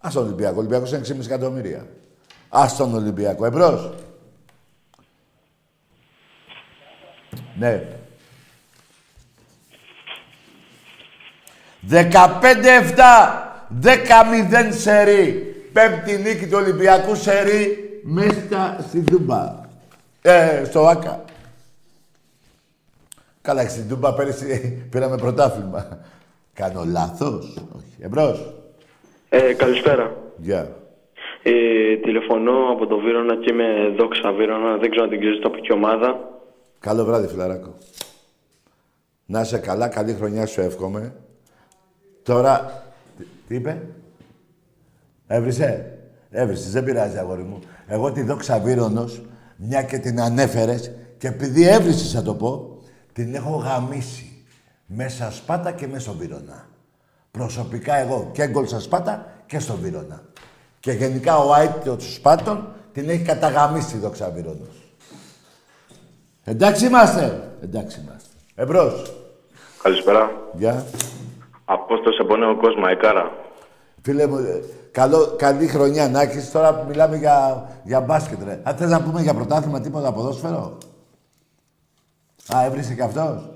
Ας τον Ολυμπιακό. Ο Ολυμπιακός είναι 6,5 εκατομμύρια. Ας τον Ολυμπιακό. Εμπρός. Ναι. 15-7. 10-0 σερί. Πέμπτη νίκη του Ολυμπιακού σερί μέσα στη Δούμπα. Ε, στο ΆΚΑ. Καλά, στην Τούμπα πέρυσι πήραμε πρωτάθλημα. Κάνω λάθος; Όχι. Εμπρός. Ε, καλησπέρα. Γεια. Ε, τηλεφωνώ από το Βύρονα και είμαι δόξα Βύρονα. Δεν ξέρω αν την ξέρεις από ποια ομάδα. Καλό βράδυ, φιλαράκο. Να είσαι καλά, καλή χρονιά σου εύχομαι. Τώρα, τι, τι είπε, έβρισε, έβρισες, δεν πειράζει αγόρι μου. Εγώ τη δόξα Βύρονος, μια και την ανέφερες, και επειδή έβρισες θα το πω, την έχω γαμίσει. Μέσα Σπάτα και μέσα στο Βύρονα. Προσωπικά εγώ και γκολ στα Σπάτα και στο Βύρονα. Και γενικά ο Άιτ των Σπάτων την έχει καταγαμίσει η δόξα Βύρονος. Εντάξει είμαστε. Εντάξει είμαστε. Εμπρός. Καλησπέρα. Γεια. Απόστος από νέο κόσμο, Εκάρα. Φίλε μου, ε, καλό, καλή χρονιά να έχεις. Τώρα μιλάμε για, για μπάσκετ, ρε. Αν θες να πούμε για πρωτάθλημα τίποτα ποδόσφαιρο; Α, έβρισε κι αυτός;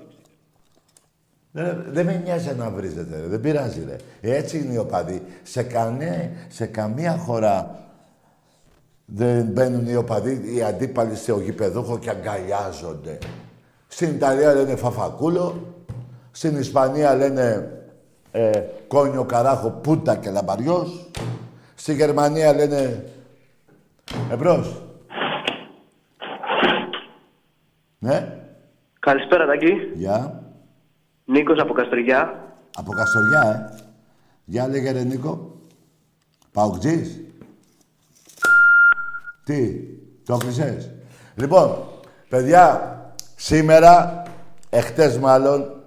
Δεν, δεν με νοιάζει να βρίζετε, ρε. δεν πειράζει ρε. Έτσι είναι οι οπαδοί. Σε, κανέ, σε καμία χώρα δεν μπαίνουν οι οπαδοί, οι αντίπαλοι στο γηπεδούχο και αγκαλιάζονται. Στην Ιταλία λένε φαφακούλο, στην Ισπανία λένε ε, κόνιο, καράχο, πούτα και λαμπαριός. Στη Γερμανία λένε εμπρός. Ναι. Καλησπέρα, Τάκη. Γεια. Νίκος από Καστοριά. Από Καστοριά, ε. Γεια, λέγε ρε Νίκο. Παοκτζής. Τι, το κλεισές. Λοιπόν, παιδιά, σήμερα, εχθές μάλλον,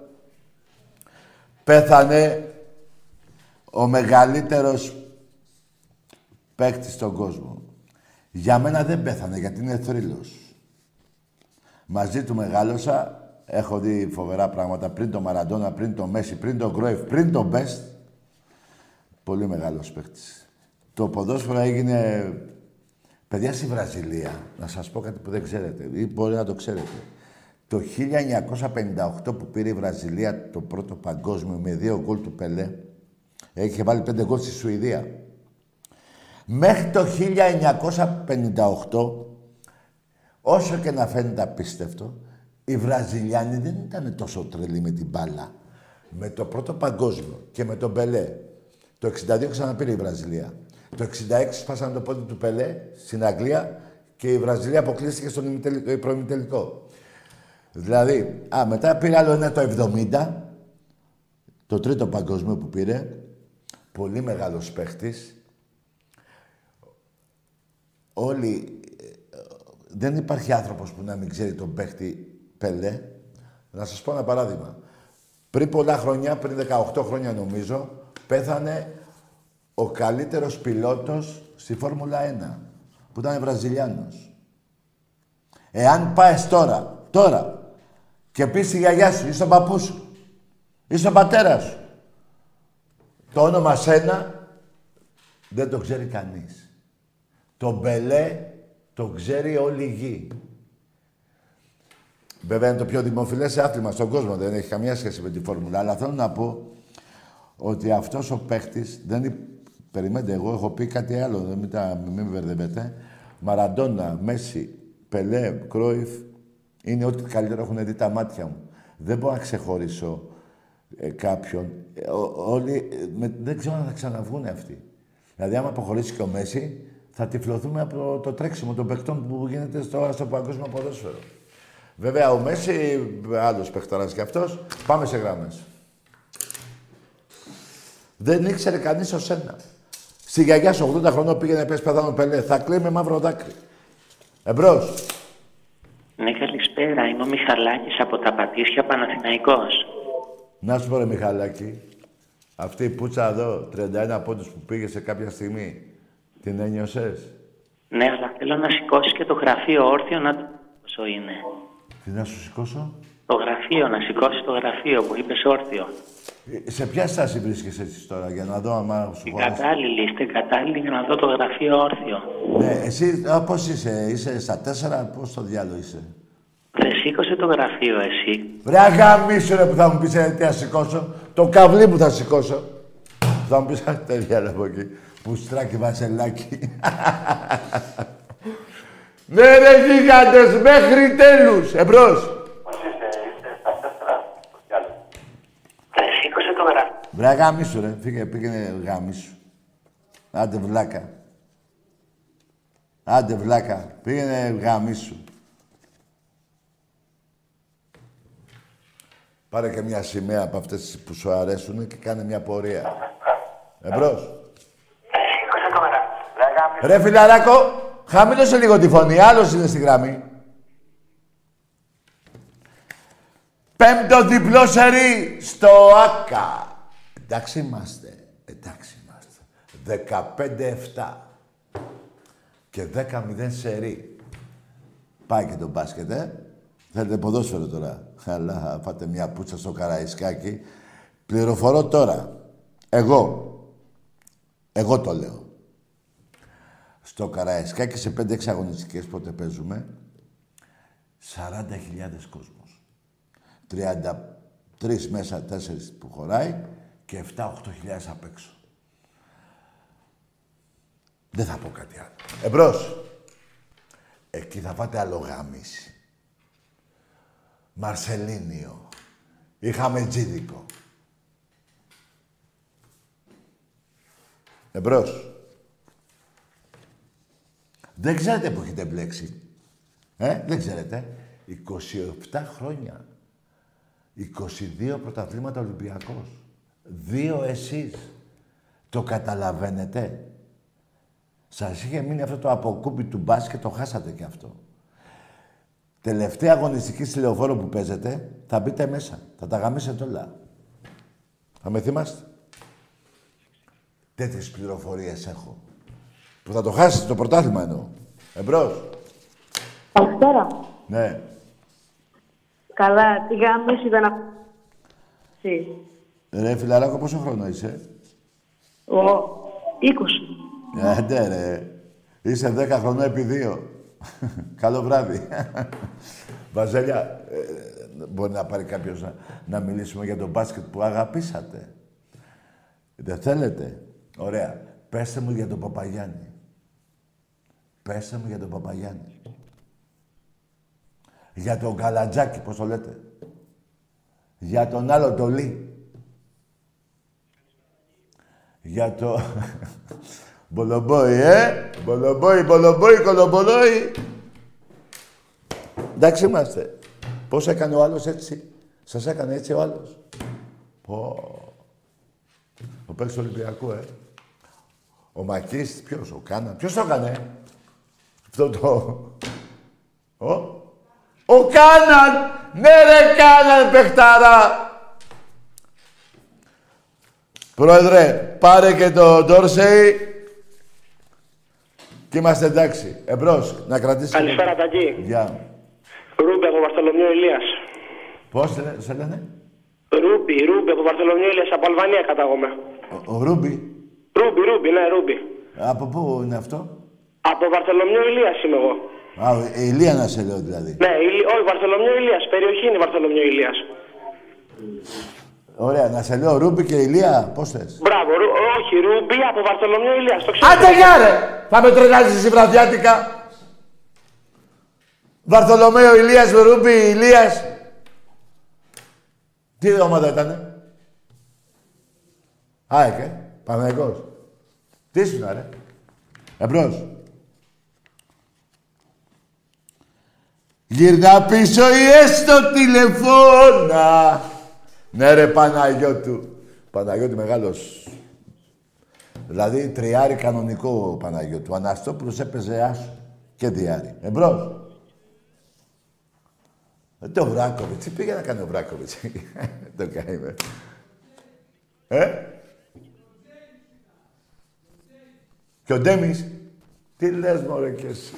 πέθανε ο μεγαλύτερος παίκτη στον κόσμο. Για μένα δεν πέθανε, γιατί είναι θρύλος. Μαζί του μεγάλωσα, έχω δει φοβερά πράγματα πριν το Μαραντόνα, πριν το Μέση, πριν το Γκρόεφ, πριν το Μπέστ. Πολύ μεγάλος παίκτης. Το ποδόσφαιρο έγινε... Παιδιά στη Βραζιλία, να σας πω κάτι που δεν ξέρετε, ή μπορεί να το ξέρετε. Το 1958 που πήρε η Βραζιλία το πρώτο παγκόσμιο με δύο γκολ του Πελέ, έχει βάλει πέντε γκολ στη Σουηδία. Μέχρι το 1958 Όσο και να φαίνεται απίστευτο, οι Βραζιλιάνοι δεν ήταν τόσο τρελοί με την μπάλα. Με το πρώτο παγκόσμιο και με τον Πελέ. Το 62 ξαναπήρε η Βραζιλία. Το 66 σπάσανε το πόδι του Πελέ στην Αγγλία και η Βραζιλία αποκλείστηκε στον προημιτελικό. Δηλαδή, α, μετά πήρε άλλο ένα το 70, το τρίτο παγκόσμιο που πήρε, πολύ μεγάλος παίχτης. Όλοι δεν υπάρχει άνθρωπος που να μην ξέρει τον παίχτη Πελέ. Να σας πω ένα παράδειγμα. Πριν πολλά χρόνια, πριν 18 χρόνια νομίζω, πέθανε ο καλύτερος πιλότος στη Φόρμουλα 1, που ήταν Βραζιλιάνος. Εάν πάει τώρα, τώρα, και πεις στη γιαγιά σου ή στον παππούς σου ή στον πατέρας σου, το όνομα σένα δεν το ξέρει κανείς. Το Μπελέ το ξέρει όλη η γη. Βέβαια είναι το πιο δημοφιλές άθλημα στον κόσμο. Δεν έχει καμία σχέση με τη φόρμουλα. Αλλά θέλω να πω ότι αυτός ο παίχτης δεν. είναι... Περιμένετε, εγώ έχω πει κάτι άλλο. Δεν μην, τα... μην με μπερδεύετε. Μαραντόνα, Μέση, Πελέ, Κρόιφ είναι ό,τι καλύτερο έχουν δει τα μάτια μου. Δεν μπορώ να ξεχωρίσω ε, κάποιον. Ε, όλοι, ε, με, δεν ξέρω αν θα ξαναβγούν αυτοί. Δηλαδή, άμα αποχωρήσει και ο Μέση, θα τυφλωθούμε από το τρέξιμο των παιχτών που γίνεται στο, στο παγκόσμιο ποδόσφαιρο. Βέβαια, ο Μέση, άλλος παιχταράς κι αυτός, πάμε σε γράμμες. Δεν ήξερε κανείς ως ένα. Στη γιαγιά σου 80 χρονών πήγαινε πες πεθάνω πελέ. Θα κλαίει με μαύρο δάκρυ. Εμπρός. Ναι, καλησπέρα. Είμαι ο Μιχαλάκης από τα Πατήσια Παναθηναϊκός. Να σου πω ρε Μιχαλάκη, αυτή η πουτσα εδώ, 31 πόντους που πήγε σε κάποια στιγμή, την ένιωσες; Ναι, αλλά θέλω να σηκώσεις και το γραφείο όρθιο να το πόσο είναι; Τι να σου σηκώσω; Το γραφείο, να σηκώσεις το γραφείο που είπες όρθιο. Ε, Σε ποια στάση βρίσκεσαι έτσι τώρα, για να δω αν σου Στην χωράς. κατάλληλη, είστε κατάλληλοι για να δω το γραφείο όρθιο. Ναι, εσύ α, πώς είσαι, είσαι στα τέσσερα, πώς το διάλογο είσαι; Δεν σήκωσε το γραφείο εσύ. Ρε αγαμίσου ρε που θα μου πεις ε, τι θα σηκώσω. Το καβλί που θα σηκώσω. Θα μου πεις «Α, τέτοια ρε από εκεί. Πουστράκι βασελάκι. ναι ρε γίγαντες μέχρι τέλους. Εμπρός. Δεν σήκωσε το γραφείο. Βρε αγαμίσου ρε. Φύγε, πήγαινε γαμίσου. Άντε βλάκα. Άντε βλάκα. Πήγαινε γαμίσου. Πάρε και μια σημαία από αυτές που σου αρέσουν και κάνε μια πορεία. Εμπρός. Σήκωσε το γραφείο. Ρε φιλαράκο, χαμήλωσε λίγο τη φωνή. Άλλος είναι στη γραμμή. Πέμπτο διπλό σερί στο ΆΚΑ. Εντάξει είμαστε. Εντάξει είμαστε. 15-7. Και 10-0 σερί. Πάει και το μπάσκετ, ε. Θέλετε ποδόσφαιρο τώρα. Αλλά πάτε μια πούτσα στο Καραϊσκάκι. Πληροφορώ τώρα. Εγώ. Εγώ το λέω. Στο Καραϊσκάκι σε 5-6 αγωνιστικές πότε παίζουμε. 40.000 κόσμος. 33 μέσα, 4 που χωράει και 7-8 χιλιάδες απ' έξω. Δεν θα πω κάτι άλλο. Εμπρός. Εκεί θα πάτε αλλογάμιση. Μαρσελίνιο. Είχαμε τζίδικο. Εμπρός. Δεν ξέρετε που έχετε μπλέξει. Ε, δεν ξέρετε. 27 χρόνια. 22 πρωταθλήματα Ολυμπιακός. Δύο εσείς. Το καταλαβαίνετε. Σας είχε μείνει αυτό το αποκούπι του μπάσκετ, το χάσατε κι αυτό. Τελευταία αγωνιστική στη λεωφόρο που παίζετε, θα μπείτε μέσα. Θα τα γαμίσετε όλα. Θα με θυμάστε. Τέτοιες πληροφορίες έχω. Που θα το χάσετε το πρωτάθλημα εννοώ. Εμπρός. Καλησπέρα. Ναι. Καλά, τι γάμιση δεν α... Εσύ. Ρε φιλαράκο, πόσο χρόνο είσαι; Ο, 20. Ε, ρε. Είσαι 10 χρονών επί 2. Καλό βράδυ. Βαζέλια, ε, μπορεί να πάρει κάποιος να, να μιλήσουμε για τον μπάσκετ που αγαπήσατε. Δεν θέλετε; Ωραία. Πέστε μου για τον Παπαγιάννη. Πέστε μου για τον Παπαγιάννη. Για τον Καλατζάκη, πώς το λέτε. Για τον άλλο το Λί. Για το... Μπολομπόι, ε! Μπολομπόι, μπολομπόι, κολομπολόι. Εντάξει είμαστε. Πώς έκανε ο άλλος έτσι. Σας έκανε έτσι ο άλλος. Πω. Ο παίκτης του Ολυμπιακού, ε. Ο Μακής, ποιος, ο Κάναν. Ποιος το έκανε; Αυτό το... Ο, ο Κάναν! Ναι ρε Κάναν, παιχτάρα! Πρόεδρε, πάρε και το Ντόρσεϊ και είμαστε εντάξει. Εμπρός, να κρατήσουμε... Καλησπέρα, Τακί. Γεια. Ρούμπι από Βαρθολομιό Ηλείας. Πώς σε, σε λένε; Ρούμπι, Ρούμπι από Βαρθολομιό Ηλείας. Από Αλβανία κατάγομαι. Ο, ο Ρούμπι. Ρούμπι, Ρούμπι, ναι, Ρούμπι. Από πού είναι αυτό; Από Βαρθολομιό Ηλείας είμαι εγώ. Α, η Ηλία να σε λέω δηλαδή. Ναι, Ηλι... όχι, Βαρθολομιό Ηλείας. Περιοχή είναι Βαρθολομιό Ηλείας. Ωραία, να σε λέω Ρούμπι και Ηλία, πώς θες; Μπράβο, ρου... όχι, Ρούμπι από Βαρθολομιό Ηλείας. Το ξέρω. Άντε γεια ρε! Θα με τρελάζεις εσύ βραδιάτικα. Βαρθολομέο Ηλίας, Ρούμπι Ηλίας. Τι ομάδα ήτανε; ΑΕΚ, ε. Παναγικός. Τι ήσουν, ρε; Εμπρός. Γυρνά πίσω ή έστω τηλεφώνα. Ναι ρε Παναγιώτου. Παναγιώτη μεγάλος. Δηλαδή τριάρι κανονικό ο Παναγιώτου. Ο Αναστόπουλος έπαιζε άσο και διάρι. Εμπρός. Ε, το Βράκοβιτς. Τι πήγε να κάνει ο Βράκοβιτς. το καημένο. Ε; Και ο Ντέμις. Τι λες μωρέ κι εσύ.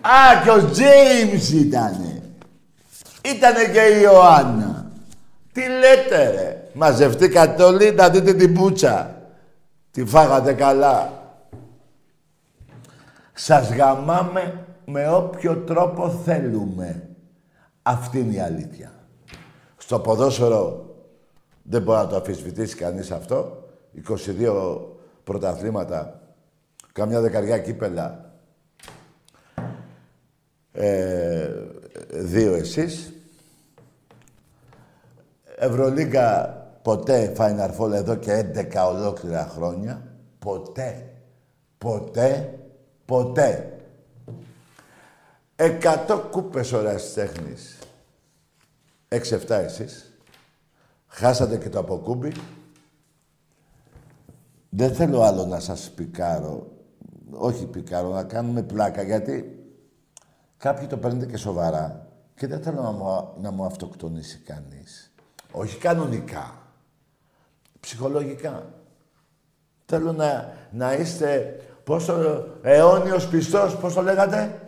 Α, και ο Τζέιμς ήτανε. Ήτανε και η Ιωάννα. Τι λέτε ρε; Μαζευτήκατε όλοι να δείτε την πουτσα. Τη φάγατε καλά. Σας γαμάμε με όποιο τρόπο θέλουμε. Αυτή είναι η αλήθεια. Στο ποδόσφαιρο δεν μπορεί να το αφισβητήσει κανείς αυτό. 22 πρωταθλήματα, καμιά δεκαριά κύπελα. Ε, δύο εσείς. Ευρωλίγκα ποτέ Final Four εδώ και 11 ολόκληρα χρόνια. Ποτέ. Ποτέ. Ποτέ. Εκατό κούπες ώρας τέχνης. Έξι-εφτά εσείς. Χάσατε και το αποκούμπι. Δεν θέλω άλλο να σας πικάρω. Όχι πικάρω, να κάνουμε πλάκα, γιατί κάποιοι το παίρνετε και σοβαρά και δεν θέλω να μου, να μου αυτοκτονήσει κανείς. Όχι κανονικά. Ψυχολογικά. Θέλω να, να είστε πόσο αιώνιος πιστός, πώς το λέγατε;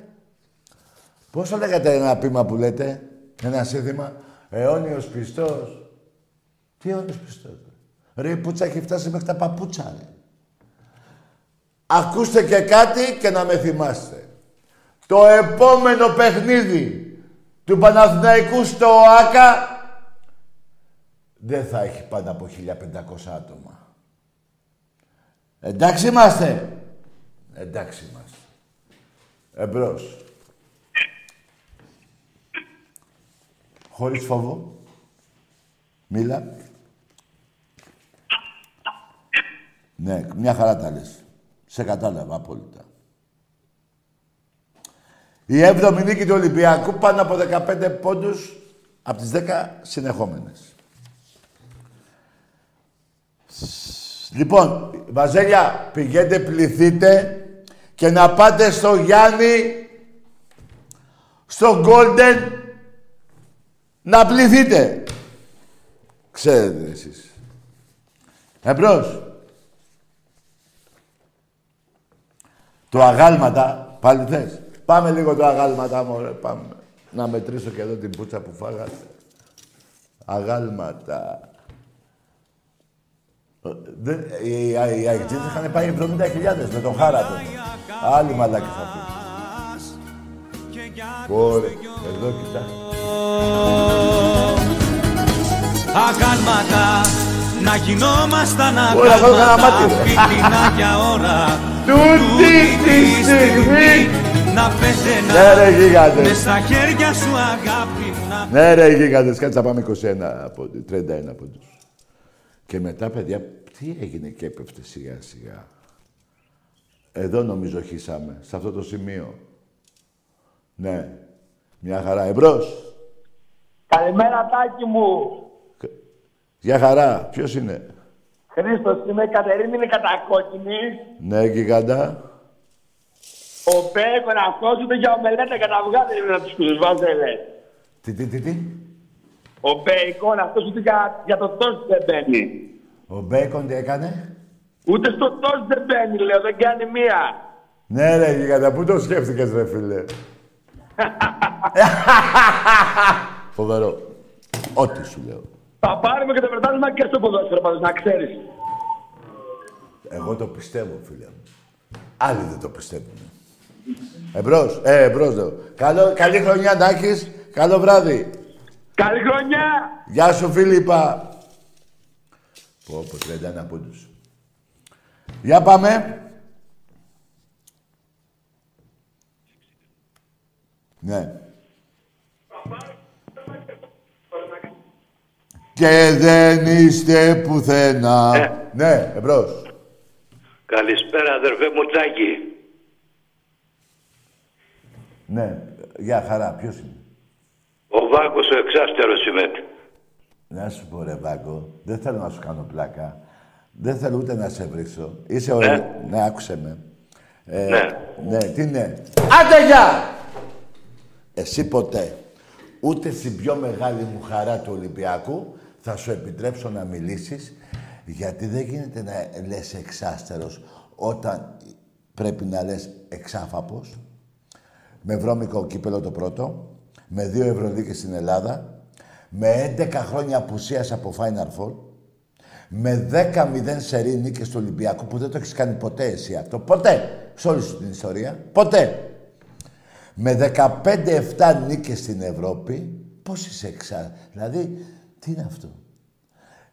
Πώς το λέγατε ένα πείμα που λέτε, ένα σύνθημα; Αιώνιος πιστός. Τι αιώνιος πιστός. Ρε η πουτσα έχει φτάσει μέχρι τα παπούτσα, ρε. Ακούστε και κάτι και να με θυμάστε. Το επόμενο παιχνίδι του Παναθηναϊκού στο ΆΚΑ δεν θα έχει πάνω από 1500 άτομα. Εντάξει είμαστε. Εντάξει είμαστε. Εμπρός. Χωρίς φόβο. Μίλα. Ναι, μια χαρά τα λες. Σε κατάλαβα απόλυτα. Η έβδομη νίκη του Ολυμπιακού πάνω από 15 πόντους από τις 10 συνεχόμενες. Λοιπόν, Βαζέλια, πηγαίνετε, πληθείτε και να πάτε στο Γιάννη, στο Golden, να πληθείτε. Ξέρετε εσείς. Εμπρός. Το αγάλματα, πάλι θες. Πάμε λίγο το αγάλματα, μωρέ, πάμε. Να μετρήσω και εδώ την πουτσα που φάγατε. Αγάλματα. Δεν- Οι οι αεκτζίδες είχαν πάει 70.000 με τον χάρα τότε. Άλλοι μαλάκες αυτοί. Ωραία, εδώ κοιτά. Αγάλματα να γινόμασταν Ωραία, έχω ένα μάτι, αγάλματα ρε. πικρινά για ώρα Τούτη τη στιγμή. Να Ναι πέθαινα ρε γίγαντες. μες στα χέρια σου αγάπη μου να Ναι ρε γίγαντες, κάτσε να πάμε 21 από 31 από τους. Και μετά, παιδιά, τι έγινε και έπεφτε σιγά σιγά. Εδώ νομίζω χύσαμε, σε αυτό το σημείο. Ναι, μια χαρά. Εμπρός. Καλημέρα Τάκη μου. Για χαρά. Ποιος είναι; Χρήστος είμαι, η Κατερίνη είναι κατακόκκινη. Ναι, γιγαντά. Ο Μπέικον αυτός ούτε για ομελέτα καταβγάτε είναι από τους κουσούς βάζελε. Τι, τι, τι, τι; Ο Μπέικον αυτός ούτε για, για το τοστ δεν μπαίνει. Ο Μπέικον τι έκανε; Ούτε στο τοστ δεν μπαίνει λέω, δεν κάνει μία. Ναι ρε γίγαντα, πού το σκέφτηκες ρε φίλε; Φοβερό. Ό,τι σου λέω. Θα πάρουμε και το πρωτάθλημα και στο ποδόσφαιρο πάντως, να ξέρεις. Εγώ το πιστεύω, φίλε μου. Άλλοι δεν το πιστεύουν. Εμπρός. Ε, εμπρός λέω. Καλό, καλή χρονιά να έχεις. Καλό βράδυ. Καλή χρονιά! Γεια σου, Φίλιππα. Πω, πω, 31 πόντους. Για πάμε. Ναι. Και δεν είστε πουθενά. Ναι, εμπρός. Καλησπέρα αδερφέ μου Τσάκη. Ναι, για χαρά. Ποιος είναι; Ο Βάκος ο εξάστερος είμαι. Να σου πω ρε Βάκο, δεν θέλω να σου κάνω πλάκα. Δεν θέλω ούτε να σε βρίσκω. Είσαι Ναι. ωραίο. Ναι, άκουσε με. Ε, Ναι. Ναι, τι ναι. Άντε γεια! Εσύ ποτέ, ούτε στην πιο μεγάλη μου χαρά του Ολυμπιακού, θα σου επιτρέψω να μιλήσεις, γιατί δεν γίνεται να λες εξάστερος όταν πρέπει να λες εξάφαπος, με βρώμικο κύπελο το πρώτο, με δύο Ευρωλίκες στην Ελλάδα, με 11 χρόνια απουσίας από Final Four, με 10-0 σερή νίκες του Ολυμπιακού που δεν το έχεις κάνει ποτέ εσύ αυτό. Ποτέ. Σε όλη σου την ιστορία. Ποτέ. Με 15-7 νίκες στην Ευρώπη, πώς είσαι εξά... Δηλαδή, τι είναι αυτό;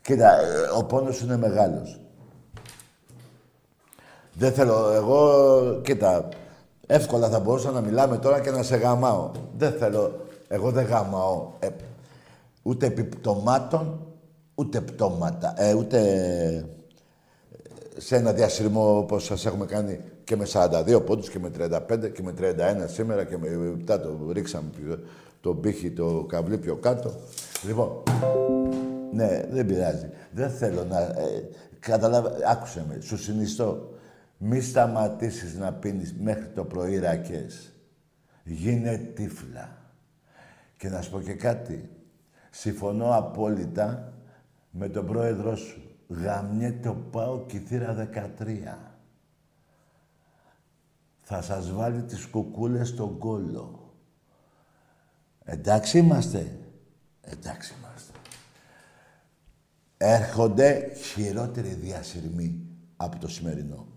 Κοίτα, ε, ο πόνος σου είναι μεγάλος. Δεν θέλω, εγώ, κοίτα, εύκολα θα μπορούσα να μιλάμε τώρα και να σε γαμάω. Δεν θέλω, εγώ δεν γαμάω. Ε, ούτε επιπτωμάτων, ούτε πτώματα, ε, ούτε ε, σε ένα διασυρμό όπως σας έχουμε κάνει και με 42 πόντους και με 35 και με 31 σήμερα και με 7 το ρίξαμε το πύχη, το καβλί πιο κάτω. Λοιπόν, ναι, δεν πειράζει. Δεν θέλω να... Ε, καταλάβα, άκουσε με, σου συνιστώ. Μη σταματήσεις να πίνεις μέχρι το πρωί ρακές. Γίνε τύφλα. Και να σου πω και κάτι. Συμφωνώ απόλυτα με τον πρόεδρό σου. Γαμιέται ο Πάο Κιθήρα 13. Θα σας βάλει τις κουκούλες στον κόλο. Εντάξει είμαστε. Εντάξει είμαστε. Έρχονται χειρότεροι διασυρμοί από το σημερινό.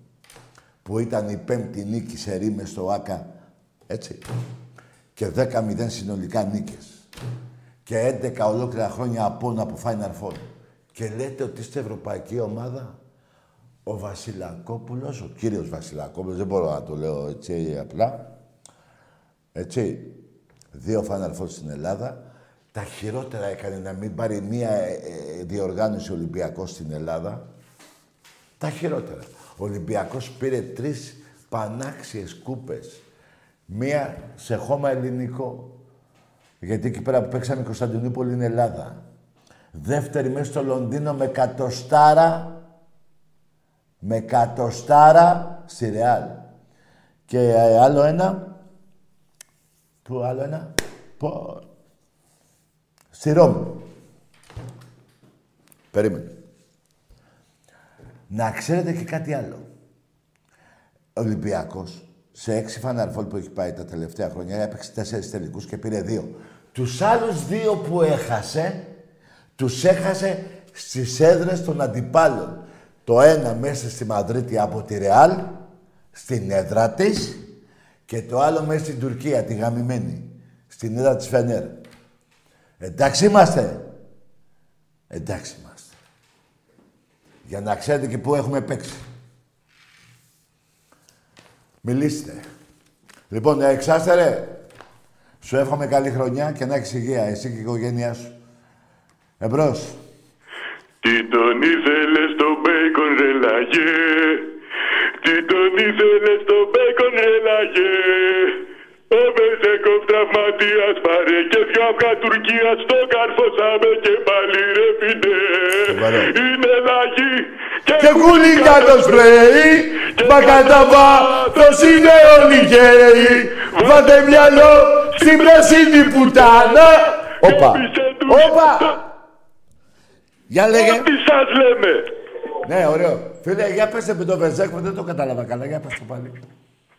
Που ήταν η πέμπτη νίκη σε ρήμες στο ΆΚΑ. Έτσι. Και 10-0 συνολικά νίκες. Και 11 ολόκληρα χρόνια απόνα από Final Four. Και λέτε ότι είστε ευρωπαϊκή ομάδα; Ο Βασιλακόπουλος, ο κύριος Βασιλακόπουλος, δεν μπορώ να το λέω έτσι απλά. Έτσι, δύο Final Four στην Ελλάδα. Τα χειρότερα έκανε να μην πάρει μία ε, ε, διοργάνωση Ολυμπιακός στην Ελλάδα. Τα χειρότερα. Ο Ολυμπιακός πήρε τρεις πανάξιες κούπες. Μία σε χώμα ελληνικό. Γιατί εκεί πέρα που παίξαμε η Κωνσταντινούπολη είναι Ελλάδα. Δεύτερη μέσα στο Λονδίνο με κατοστάρα. Με κατοστάρα στη Ρεάλ. Και ε, άλλο ένα. Πού άλλο ένα. Πω. Στη Ρώμη. Περίμενε. Να ξέρετε και κάτι άλλο. Ο Ολυμπιακός σε έξι φαναρφόλ που έχει πάει τα τελευταία χρόνια έπαιξε τέσσερις τελικούς και πήρε δύο. Τους άλλους δύο που έχασε, τους έχασε στις έδρες των αντιπάλων. Το ένα μέσα στη Μαδρίτη από τη Ρεάλ, στην έδρα της, και το άλλο μέσα στην Τουρκία, τη γαμημένη, στην έδρα της Φενέρ. Εντάξει είμαστε. Εντάξει είμαστε. Για να ξέρετε και πού έχουμε παίξει. Μιλήστε. Λοιπόν, εξάστερε, σου εύχομαι καλή χρονιά και να έχεις υγεία, εσύ και η οικογένειά σου. Εμπρός. Τι τον ήθελες στο μπέικον ρελαγέ Τι τον ήθελες στο μπέικον ρελαγέ Ο Μπεζέκοφ τραυματίας πάρε και δυο αυγά Τουρκίας στο καρφώσαμε και πάλι ρε φινέ Είναι λαγή και, Και κούλι για το σπρέι, μα κατά βάθος είναι όλοι γέοι. Βάτε μυαλό στην πράσινη πουτάνα. Όπα, όπα. Για λέγε. Τι σας λέμε. Ναι, ωραίο. Φίλε, για πες με το Βεζέκο, δεν το κατάλαβα καλά. Για πες το πάλι.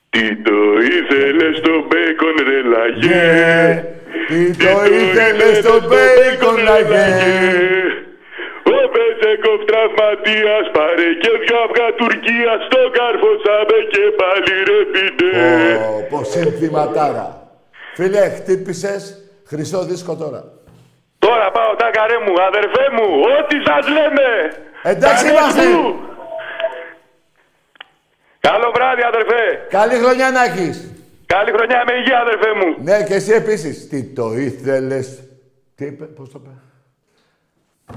Τι το ήθελες στο μπέικον ρε λαγέ Τι το ήθελες στο μπέικον λαγέ Ο Μπεζέκοφ τραυματίας πάρε και δυο αυγά Τουρκίας στο καρφώσαμε και πάλι ρε φινέ Ω, Πως συνθηματάρα. Φίλε, χτύπησες χρυσό δίσκο τώρα. Τώρα πάω τα καρέ μου, αδερφέ μου, ό,τι σας λέμε Εντάξει Καρέ είμαστε. μου. Καλό βράδυ αδερφέ Καλή χρονιά να έχεις. Καλή χρονιά με υγεία αδερφέ μου Ναι, και εσύ επίσης. Τι το ήθελες. Τι είπε, πώς το είπε;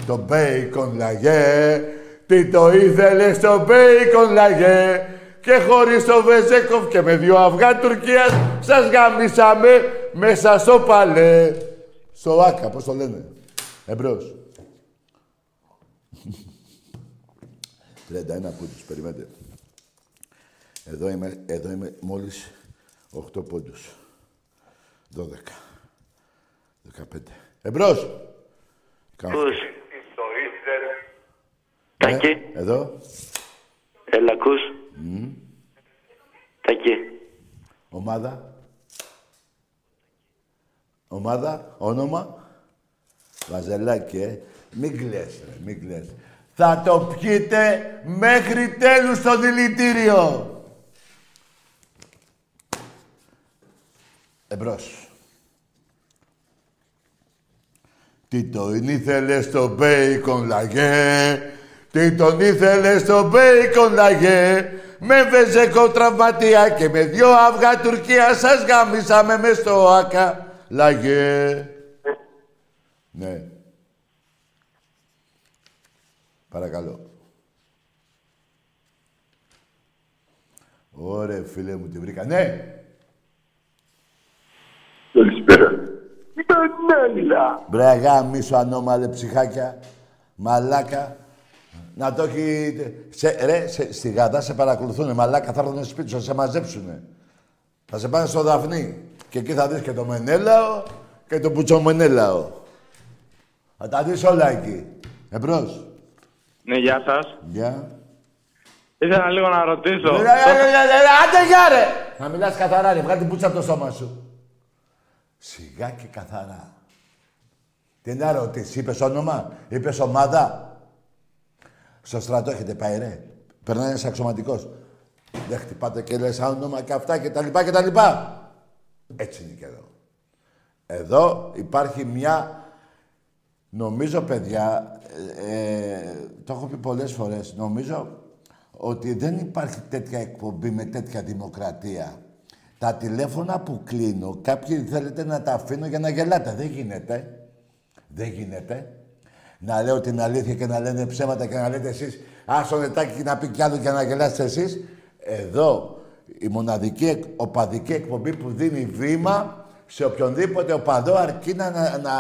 Το μπέικον λαγέ. Τι το ήθελες το μπέικον λαγέ. Και χωρίς το Βεζέκοφ και με δυο αυγά Τουρκίας σας γαμίσαμε μέσα στο παλέ. Στο Άκα, πώς το λένε. Εμπρός. 31 πόντους, περιμένετε. Εδώ είμαι, εδώ είμαι μόλις 8 πόντους. 12. 15. Εμπρός. Κάνω. Ακούς. Τάκη. Ναι, Εδώ. Έλα, ακούς. Μμ. Τάκη. Ομάδα. Ομάδα, όνομα. Βαζελάκι, ε. Μην κλαις, ρε, μην κλαις. Θα το πιείτε μέχρι τέλους στο δηλητήριο. Εμπρός. Τι τον ήθελες στο μπέικον λαγέ, τι τον ήθελε στο μπέικον λαγέ, με βεζεκό τραυματία και με δυο αυγά Τουρκία σας γάμισαμε μες στο άκα λαγέ. Ναι. Παρακαλώ. Ωραία, φίλε μου, τη βρήκα. Ναι. Καλησπέρα. Μανέλα. Μπρε γάμισο ανώμαλε ψυχάκια. Μαλάκα. Να το έχει... Σε, ρε, σε, στη γάτα σε παρακολουθούνε. Μαλάκα θα έρθουν σπίτι σου, θα σε μαζέψουνε. Θα σε πάνε στο Δαφνί. Και εκεί θα δεις και το Μενέλαο και το Πουτσομενέλαο. Θα τα δεις όλα εκεί. Εμπρός. Ναι, γεια σας. Γεια. Ήθελα λίγο να ρωτήσω. Ρε, ρε, ρε, ρε, ρε, Άντε γεια ρε! Να μιλάς καθαρά ρε, βγάλει την πουτσα από το σώμα σου. Σιγά και καθαρά. Τι να ρωτήσεις, είπες όνομα, είπες ομάδα. Στο στρατό έχετε πάει ρε. Περνάει ένας αξιωματικός. Δεν χτυπάτε και λες όνομα και αυτά και τα λοιπά και τα λοιπά. Έτσι είναι και εδώ. Εδώ υπάρχει μια... Νομίζω, παιδιά, ε, ε, το έχω πει πολλές φορές, νομίζω ότι δεν υπάρχει τέτοια εκπομπή με τέτοια δημοκρατία. Τα τηλέφωνα που κλείνω, κάποιοι θέλετε να τα αφήνω για να γελάτε. Δεν γίνεται. Δεν γίνεται. Να λέω την αλήθεια και να λένε ψέματα και να λέτε εσείς άσο νετάκι να πει κι άλλο και να γελάσετε εσείς. Εδώ η μοναδική εκ- οπαδική εκπομπή που δίνει βήμα σε οποιονδήποτε οπαδό αρκεί να, να, να-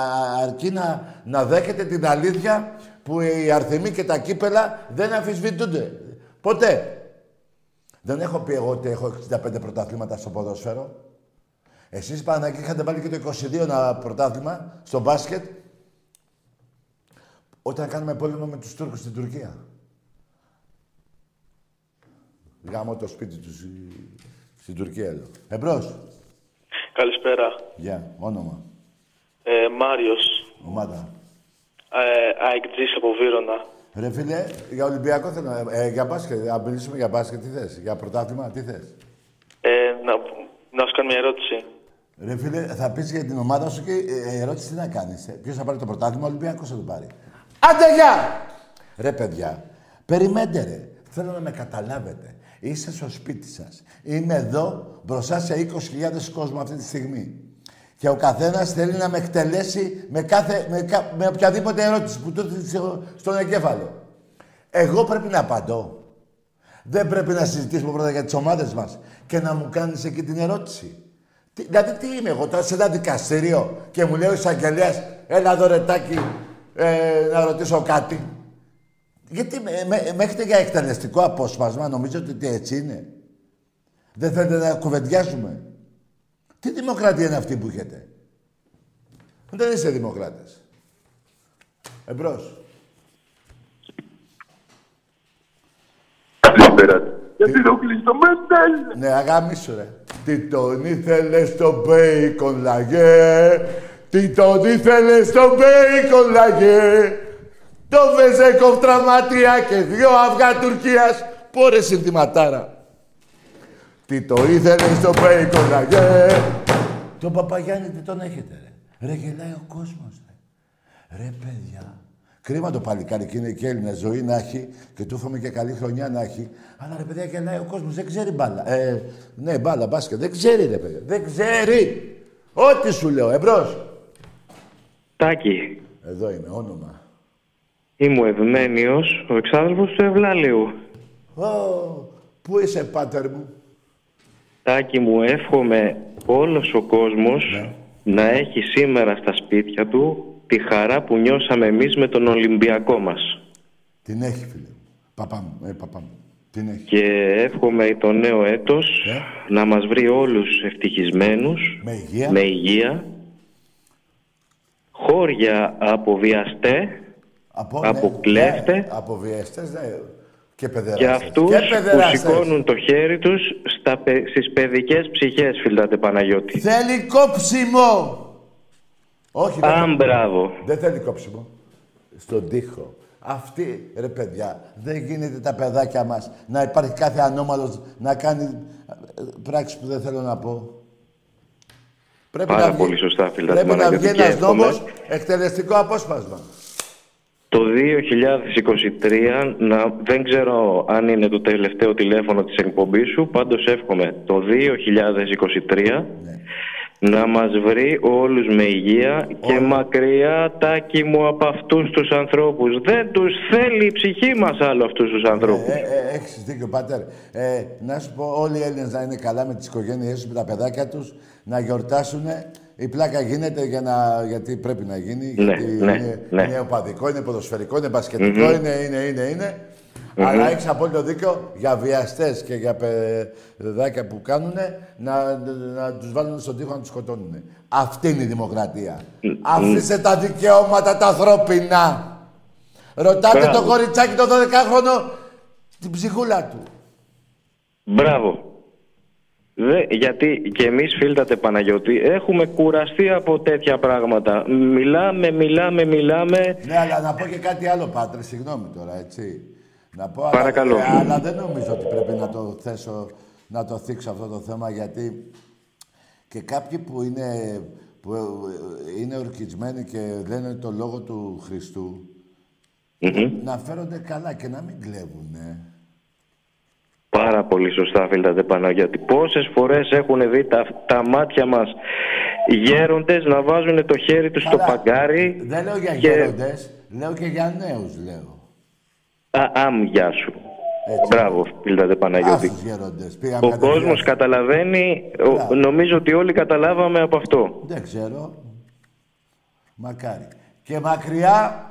αρκεί να, να δέχεται την αλήθεια που οι αρθιμοί και τα κύπελα δεν αμφισβητούνται. Ποτέ. Δεν έχω πει εγώ ότι έχω 65 πρωταθλήματα στο ποδόσφαιρο. Εσείς Παναγία είχατε βάλει και το 22 ένα πρωτάθλημα στο μπάσκετ όταν κάνουμε πόλεμο με τους Τούρκους στην Τουρκία. Γάμω το σπίτι τους στη- στην Τουρκία εδώ. Εμπρός. Καλησπέρα. Γεια. Όνομα. Ε, Μάριος, Ομάδα. ε, αεκτζής από Βύρονα. Ρε φίλε, για Ολυμπιακό θέλω να... Ε, για μπάσκετ. Να μιλήσουμε για μπάσκετ. Τι θες; Για πρωτάθλημα. Τι θες; Ε, να, να σου κάνω μια ερώτηση. Ρε φίλε, θα πεις για την ομάδα σου και ε, ερώτηση τι να κάνεις. Ε; Ποιος θα πάρει το πρωτάθλημα, ο Ολυμπιακός θα το πάρει. Άντε γεια! Ρε παιδιά, περιμέντε ρε. Θέλω να με καταλάβετε. Είστε στο σπίτι σας. Είμαι εδώ μπροστά σε 20.000 κόσμο αυτή τη στιγμή. Και ο καθένας θέλει να με εκτελέσει με, κάθε, με, κα- με οποιαδήποτε ερώτηση που του έρθει στο- στον εγκέφαλο. Εγώ πρέπει να απαντώ. Δεν πρέπει να συζητήσουμε πρώτα για τις ομάδες μας και να μου κάνεις εκεί την ερώτηση. Τι, δηλαδή τι είμαι εγώ τώρα σε ένα δικαστήριο και μου λέει ο εισαγγελέας έλα εδώ ρετάκι ε, να ρωτήσω κάτι. Γιατί με, με, με έχετε για εκτελεστικό απόσπασμα, νομίζω ότι έτσι είναι. Δεν θέλετε να κουβεντιάσουμε. Τι δημοκρατία είναι αυτή που έχετε; Δεν είστε δημοκράτες. Εμπρός. Καλησπέρα. Γιατί το κλείσει το Μεντέλ. Ναι, αγάμισου ρε. Τι τον ήθελες στο μπέικον λαγέ; Τι τον ήθελε στο μπέικον λαγέ. Το Βεζέκοφ τραυματία και δυο αυγά Τουρκίας. Πόρε συνθηματάρα. Τι το ήθελες στο μπέικον λαγέ. Τον Παπαγιάννη τι τον έχετε ρε. Ρε γελάει ο κόσμος ρε. Ρε παιδιά. Κρίμα το παλικάρι και είναι και Έλληνα ζωή να έχει και του εύχομαι και καλή χρονιά να έχει. Αλλά ρε παιδιά γελάει ο κόσμος, δεν ξέρει μπάλα. Ε, ναι, μπάλα, μπάσκετ. Δεν ξέρει ρε παιδιά. Δεν ξέρει. Ό,τι σου λέω, εμπρός. Τάκη, Εδώ είμαι, όνομα. είμαι ο Ευμένιος, ο εξάδελφος του Ευλάλιου. Ω, πού είσαι, πάτερ μου; Τάκη μου, εύχομαι όλος ο κόσμος να έχει σήμερα στα σπίτια του τη χαρά που νιώσαμε εμείς με τον Ολυμπιακό μας. Την έχει, φίλε. μου. Παπά μου, ε, παπά μου. Την έχει. Και εύχομαι το νέο έτος να μας βρει όλους ευτυχισμένους, Με υγεία. με υγεία, χώρια από βιαστέ, Από, από ναι, κλέφτε ναι, από βιαστές, ναι. Και και παιδεράστες. αυτούς Και που παιδεράστες. σηκώνουν το χέρι τους στα, παι- στις παιδικές ψυχές, φίλτατε Παναγιώτη. Θέλει κόψιμο. Όχι, Αν δεν, μπράβο. δεν θέλει κόψιμο. Στον τοίχο. Αυτή, ρε παιδιά, δεν γίνεται τα παιδάκια μας να υπάρχει κάθε ανώμαλος να κάνει ε, πράξεις που δεν θέλω να πω. Πρέπει Πάρα να βγει- πολύ σωστά, φίλε Πρέπει να Παναγιώτη, βγει και ένας εύχομαι νόμος εκτελεστικό απόσπασμα. Το 2023, να, δεν ξέρω αν είναι το τελευταίο τηλέφωνο της εκπομπής σου, πάντως εύχομαι το 2023 να μας βρει όλους με υγεία και μακριά τάκι μου από αυτούς τους ανθρώπους. Δεν τους θέλει η ψυχή μας άλλο αυτούς τους ανθρώπους. Ε, ε, έχεις δίκιο, πάτερ. Ε, να σου πω, όλοι οι Έλληνες να είναι καλά με τις οικογένειές τους, με τα παιδάκια τους, να γιορτάσουν. Η πλάκα γίνεται για να, γιατί πρέπει να γίνει. Ναι, γιατί ναι, είναι, ναι. είναι οπαδικό, είναι ποδοσφαιρικό, είναι μπασκετικό, Μμμ. είναι, είναι, είναι, είναι. Μμμ. Αλλά έχεις απόλυτο δίκιο για βιαστές και για παιδάκια που κάνουν να, να τους βάλουν στον τοίχο να τους σκοτώνουν. Αυτή είναι η δημοκρατία. Αφήστε τα δικαιώματα τα ανθρώπινα. Ρωτάτε Μπράβο. το κοριτσάκι το 12χρονο την ψυχούλα του. Μπράβο. Δε, γιατί και εμείς φίλτατε Παναγιώτη έχουμε κουραστεί από τέτοια πράγματα. Μιλάμε, μιλάμε, μιλάμε. Ναι, αλλά να πω και κάτι άλλο, Πάτρε, συγγνώμη τώρα, έτσι. Να πω, Παρακαλώ. Αλλά, ε, αλλά δεν νομίζω ότι πρέπει να το θέσω, να το θίξω αυτό το θέμα, γιατί και κάποιοι που είναι, που ε, είναι ορκισμένοι και λένε το λόγο του χριστου να φέρονται καλά και να μην κλέβουν, ε. Πάρα πολύ σωστά φίλτατε Παναγιώτη. Πόσες φορές έχουν δει τα, τα μάτια μας γέροντες να βάζουν το χέρι τους στο Καλά. παγκάρι. Δεν λέω για και- γέροντες, λέω και για νέους, λέω. Α, αμ, γεια σου. Μπράβο, φίλτατε Παναγιώτη. Άσους γέροντες. Πήγαμε Ο κατευθείαν. κόσμος καταλαβαίνει, ο- Μπράβο. νομίζω ότι όλοι καταλάβαμε από αυτό. Δεν ξέρω. Μακάρι. Και μακριά,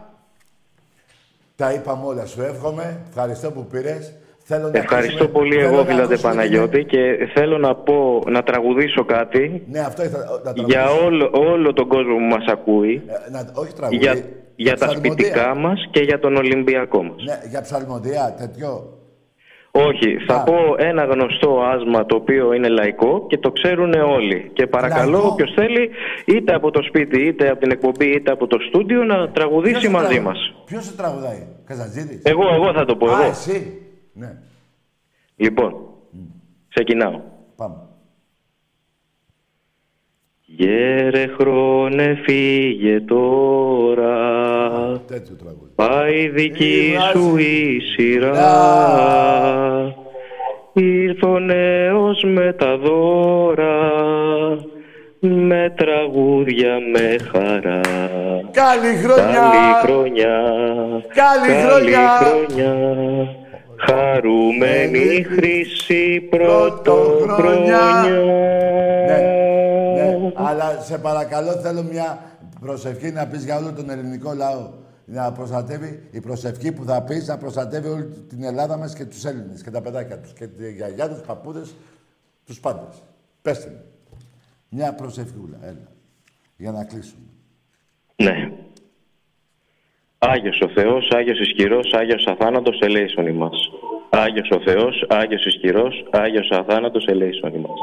τα είπαμε όλα. Σου εύχομαι. Ευχαριστώ που πήρες. Θέλω να Ευχαριστώ ακούσουμε- πολύ θέλω εγώ, να φίλατε ακούσουμε Παναγιώτη, και θέλω να πω, να τραγουδήσω κάτι Ναι, αυτό ήθελα να για τραγουδήσω. όλο, όλο τον κόσμο που μας ακούει, Ε, να, όχι τραγούδι. για, για τα ψαλμοδία. σπιτικά μας και για τον Ολυμπιακό μας. Ναι, για ψαλμοδία, τέτοιο. Όχι, θα πω ένα γνωστό άσμα το οποίο είναι λαϊκό και το ξέρουν όλοι. Και παρακαλώ Λαϊκό. όποιος θέλει, είτε από το σπίτι, είτε από την εκπομπή, είτε από το στούντιο, να τραγουδήσει Ποιος μαζί τραγου- μας. Ποιος σε τραγουδάει, Καζατζίδης. Εγώ, εγώ θα το πω, Α, εγώ. εσύ. Ναι, Λοιπόν, ξεκινάω. πάμε. Γέρε χρόνε φύγε τώρα. Τέτοιο τραγούδι. Πάει δική σου η σειρά. Ήρθε ο νέος με τα δώρα Με τραγούδια με χαρά. Καλή χρονιά. Καλή χρονιά. Καλή χρονιά. χρονιά. Χαρούμενη χρυσή πρωτοχρονιά Ναι, ναι, αλλά σε παρακαλώ θέλω μια προσευχή να πεις για όλο τον ελληνικό λαό. Να προστατεύει, η προσευχή που θα πεις να προστατεύει όλη την Ελλάδα μας και τους Έλληνες και τα παιδάκια τους και τη γιαγιά τους, παππούδες, τους πάντες. Πέστε μου. Μια προσευχούλα, έλα. Για να κλείσουμε. Ναι. Άγιος ο Θεός, Άγιος ισχυρός, Άγιος αθάνατος ελέησον ημάς. Άγιος ο Θεός, Άγιος ισχυρός, Άγιος αθάνατος ελέησον ημάς.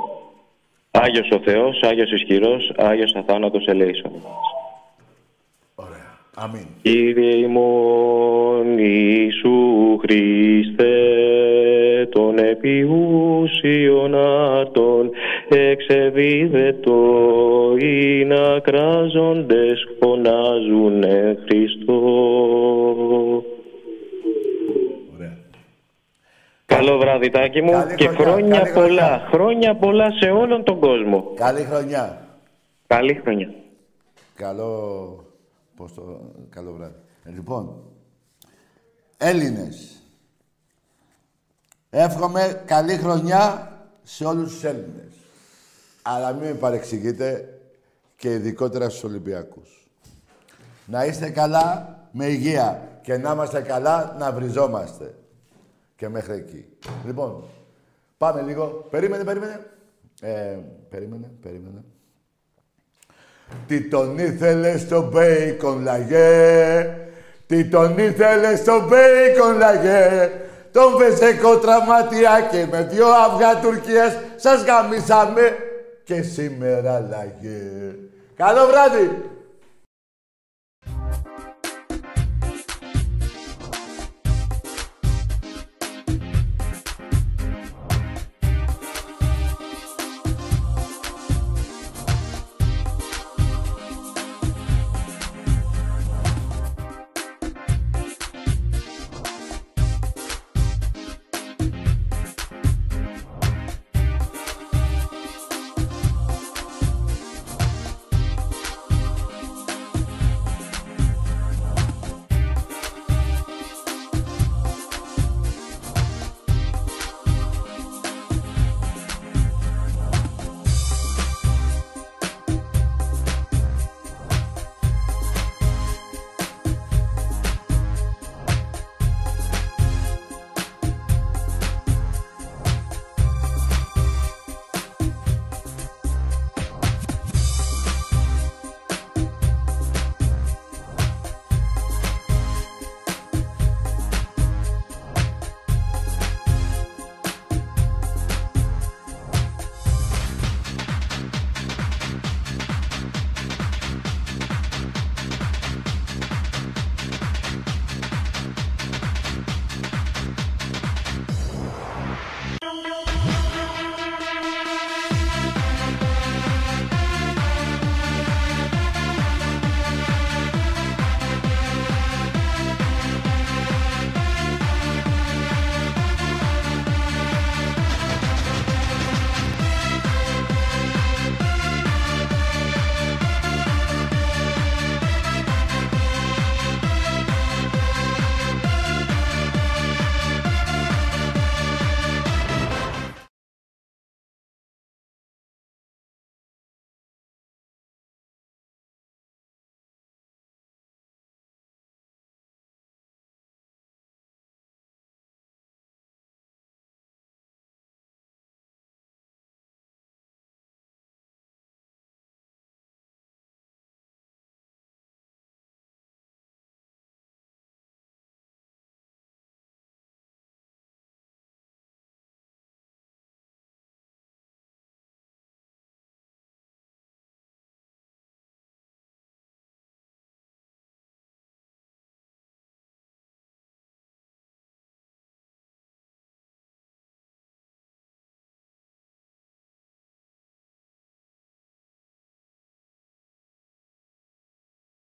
Άγιος ο Θεός, Άγιος ισχυρός, Άγιος αθάνατος ελέησον ημάς. Αμήν. Κύριε ημών Ιησού Χριστέ, των επιούσιων αρτών, εξεβίδε το ή να κράζοντες φωνάζουνε Χριστό. Καλό βράδυ, Τάκη μου, Καλή και χρονιά, χρόνια καλή πολλά. χρονιά. Χρόνια πολλά σε όλον τον κόσμο. Καλή χρονιά. Καλή χρονιά. Καλό... Πώς το... Καλό βράδυ. Ε, Λοιπόν, Έλληνες. Εύχομαι καλή χρονιά σε όλους τους Έλληνες. Αλλά μην με παρεξηγείτε και ειδικότερα στους Ολυμπιακούς. Να είστε καλά με υγεία και να είμαστε καλά να βριζόμαστε. Και μέχρι εκεί. Λοιπόν, πάμε λίγο. Περίμενε, περίμενε. Ε, περίμενε, περίμενε. Τι τον ήθελε στο μπέικον λαγέ, τι τον ήθελε στο μπέικον λαγέ. Τον βέσε κοτραματιά και με δυο αυγά Τουρκίας σας γαμίσαμε και σήμερα λαγέ. Καλό βράδυ!